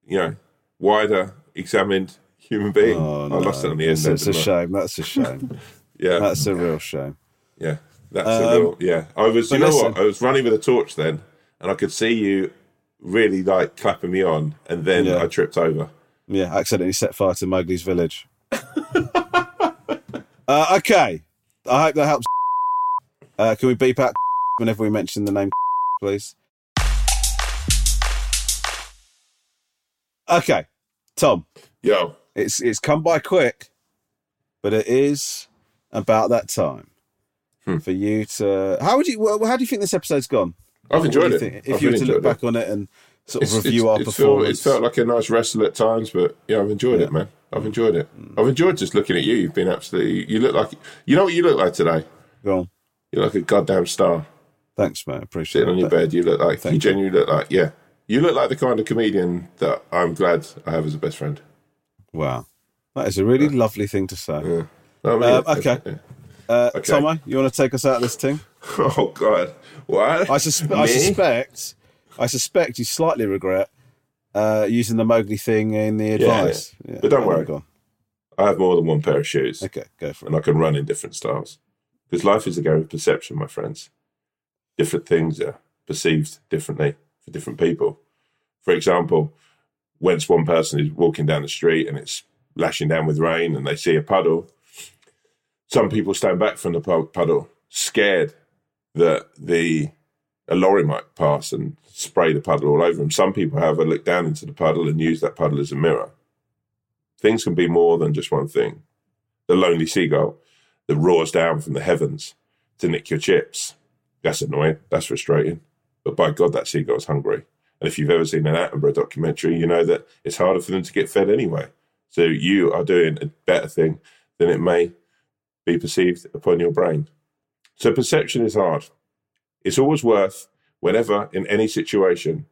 [SPEAKER 3] you know, wider examined human being.
[SPEAKER 2] Oh,
[SPEAKER 3] I lost it on the end.
[SPEAKER 2] It's, it's a shame. That's a shame.
[SPEAKER 3] Yeah,
[SPEAKER 2] That's a real shame.
[SPEAKER 3] yeah, that's
[SPEAKER 2] Um,
[SPEAKER 3] a real. Yeah, I was. You know
[SPEAKER 2] listen-
[SPEAKER 3] what? I was running with a torch then, and I could see you really like clapping me on, and then
[SPEAKER 2] Yeah.
[SPEAKER 3] I tripped over.
[SPEAKER 2] Yeah, accidentally set fire to Mowgli's village. uh, okay, I hope that helps. Uh, can we beep out whenever we mention the name, please? Okay, Tom.
[SPEAKER 3] Yo,
[SPEAKER 2] It's it's come by quick, but it is about that time
[SPEAKER 3] Hmm.
[SPEAKER 2] for you to. How would you? Well, how do you think this episode's gone?
[SPEAKER 3] I've enjoyed it.
[SPEAKER 2] If
[SPEAKER 3] I've
[SPEAKER 2] you were to look
[SPEAKER 3] it.
[SPEAKER 2] back on it and sort of
[SPEAKER 3] It's-
[SPEAKER 2] review
[SPEAKER 3] it's-
[SPEAKER 2] our
[SPEAKER 3] it's
[SPEAKER 2] performance,
[SPEAKER 3] Felt, it's felt like a nice wrestle at times, but yeah, I've enjoyed it, man. I've enjoyed it. I've enjoyed just looking at you. You've been absolutely. You look like. You know what you look like today?
[SPEAKER 2] Go on.
[SPEAKER 3] You're like a goddamn star.
[SPEAKER 2] Thanks, mate. Appreciate
[SPEAKER 3] Sitting on your bed, you look like.
[SPEAKER 2] Thank
[SPEAKER 3] you
[SPEAKER 2] you.
[SPEAKER 3] genuinely look like. Yeah, you look like the kind of comedian that I'm glad I have as a best friend.
[SPEAKER 2] Wow, that is a really lovely thing to say.
[SPEAKER 3] Yeah. I mean,
[SPEAKER 2] Um, okay.
[SPEAKER 3] yeah.
[SPEAKER 2] Uh,
[SPEAKER 3] Okay.
[SPEAKER 2] Tomo, you want to take us out of this thing?
[SPEAKER 3] Oh God, what?
[SPEAKER 2] I, suspe- I suspect, I suspect you slightly regret uh, using the Mowgli thing in the
[SPEAKER 3] Yeah,
[SPEAKER 2] advice.
[SPEAKER 3] yeah. But don't worry.
[SPEAKER 2] Go.
[SPEAKER 3] I have more than one pair of shoes.
[SPEAKER 2] Okay, go for it.
[SPEAKER 3] and I can run in different styles. Because life is a game of perception, my friends. Different things are perceived differently for different people. For example, once one person is walking down the street and it's lashing down with rain and they see a puddle, some people stand back from the puddle, scared that the a lorry might pass and spray the puddle all over them. Some people, however, look down into the puddle and use that puddle as a mirror. Things can be more than just one thing. The lonely seagull that roars down from the heavens to nick your chips. That's annoying. That's frustrating. But by God, that seagull's hungry. And if you've ever seen an Attenborough documentary, you know that it's harder for them to get fed anyway. So you are doing a better thing than it may be perceived upon your brain. So perception is hard. It's always worth, whenever in any situation,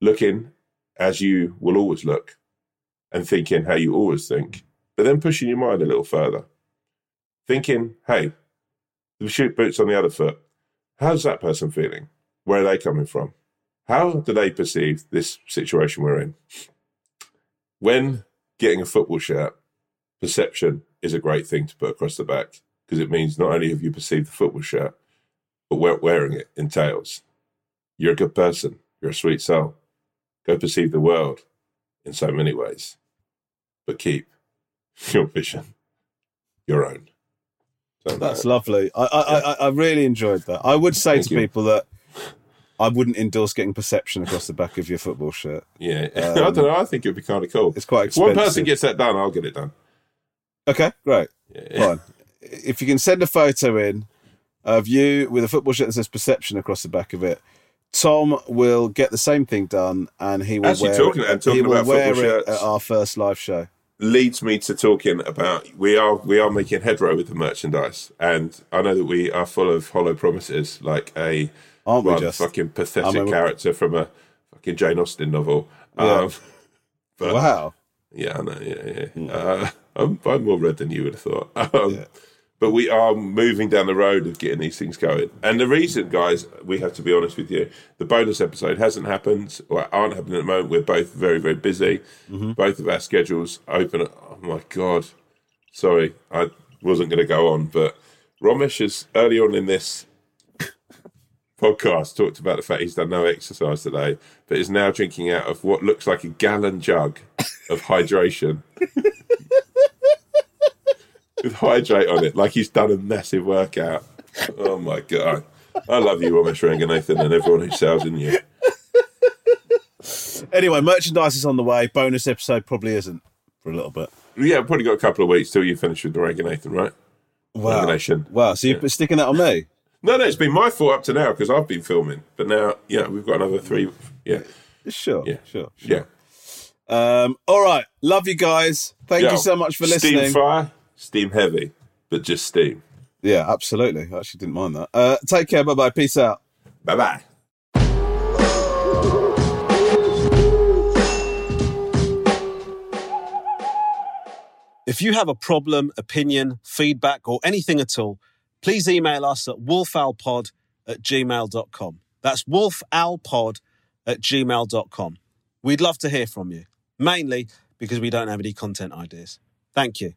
[SPEAKER 3] looking as you will always look and thinking how you always think, but then pushing your mind a little further. Thinking, hey, the shoot boots on the other foot. How's that person feeling? Where are they coming from? How do they perceive this situation we're in? When getting a football shirt, perception is a great thing to put across the back because it means not only have you perceived the football shirt, but wear- wearing it entails you're a good person, you're a sweet soul, go perceive the world in so many ways, but keep your vision your own. So,
[SPEAKER 2] That's
[SPEAKER 3] uh,
[SPEAKER 2] lovely. I, I, I, I really enjoyed that. I would say
[SPEAKER 3] Thank
[SPEAKER 2] to
[SPEAKER 3] you.
[SPEAKER 2] people that I wouldn't endorse getting perception across the back of your football shirt.
[SPEAKER 3] Yeah,
[SPEAKER 2] Um,
[SPEAKER 3] I don't know. I think it'd be kind of cool.
[SPEAKER 2] It's quite
[SPEAKER 3] If
[SPEAKER 2] expensive.
[SPEAKER 3] one person gets that done, I'll get it done.
[SPEAKER 2] Okay, great. Fine. If you can send a photo in of you with a football shirt that says perception across the back of it, Tom will get the same thing done, and he will
[SPEAKER 3] Actually,
[SPEAKER 2] wear
[SPEAKER 3] talking-
[SPEAKER 2] it.
[SPEAKER 3] and talking
[SPEAKER 2] he will
[SPEAKER 3] about
[SPEAKER 2] wear
[SPEAKER 3] football
[SPEAKER 2] it
[SPEAKER 3] shirts.
[SPEAKER 2] at our first live show.
[SPEAKER 3] leads me to talking about we are we are making headrow with the merchandise, and I know that we are full of hollow promises, like a
[SPEAKER 2] Aren't we
[SPEAKER 3] rather
[SPEAKER 2] just?
[SPEAKER 3] fucking pathetic
[SPEAKER 2] I mean, we-
[SPEAKER 3] character from a fucking Jane Austen novel. Um, but
[SPEAKER 2] wow.
[SPEAKER 3] yeah, I know. Yeah, yeah. Uh, I'm, I'm more red than you would have thought. Um, But we are moving down the road of getting these things going. And the reason, guys, we have to be honest with you, the bonus episode hasn't happened or aren't happening at the moment. We're both very, very busy. Both of our schedules open. Oh my God. Sorry, I wasn't going to go on, but Romesh has early on in this podcast talked about the fact he's done no exercise today, but is now drinking out of what looks like a gallon jug of hydration with hydrate on it, like he's done a massive workout. Oh my god! I love you, Romesh Ranganathan, and everyone who sells in you.
[SPEAKER 2] Anyway, merchandise is on the way. Bonus episode probably isn't for a little bit.
[SPEAKER 3] Yeah, probably got a couple of weeks till you finish with the Ranganation, right?
[SPEAKER 2] Wow.
[SPEAKER 3] Ranganation.
[SPEAKER 2] Wow. So you're sticking that on me?
[SPEAKER 3] No, no, it's been my fault up to now because I've been filming, but now, yeah, we've got another three. Yeah,
[SPEAKER 2] Sure.
[SPEAKER 3] Yeah.
[SPEAKER 2] Sure.
[SPEAKER 3] yeah.
[SPEAKER 2] Um, all right. Love you guys. Thank
[SPEAKER 3] Yo,
[SPEAKER 2] you so much for
[SPEAKER 3] Steam
[SPEAKER 2] listening.
[SPEAKER 3] fire, steam heavy, but just steam.
[SPEAKER 2] Yeah, absolutely. I actually didn't mind that. Uh, take care. Bye bye. Peace out.
[SPEAKER 3] Bye bye.
[SPEAKER 11] If you have a problem, opinion, feedback, or anything at all, please email us at wolfowlpod at gmail.com. That's wolfowlpod at gmail.com. We'd love to hear from you, mainly because we don't have any content ideas. Thank you.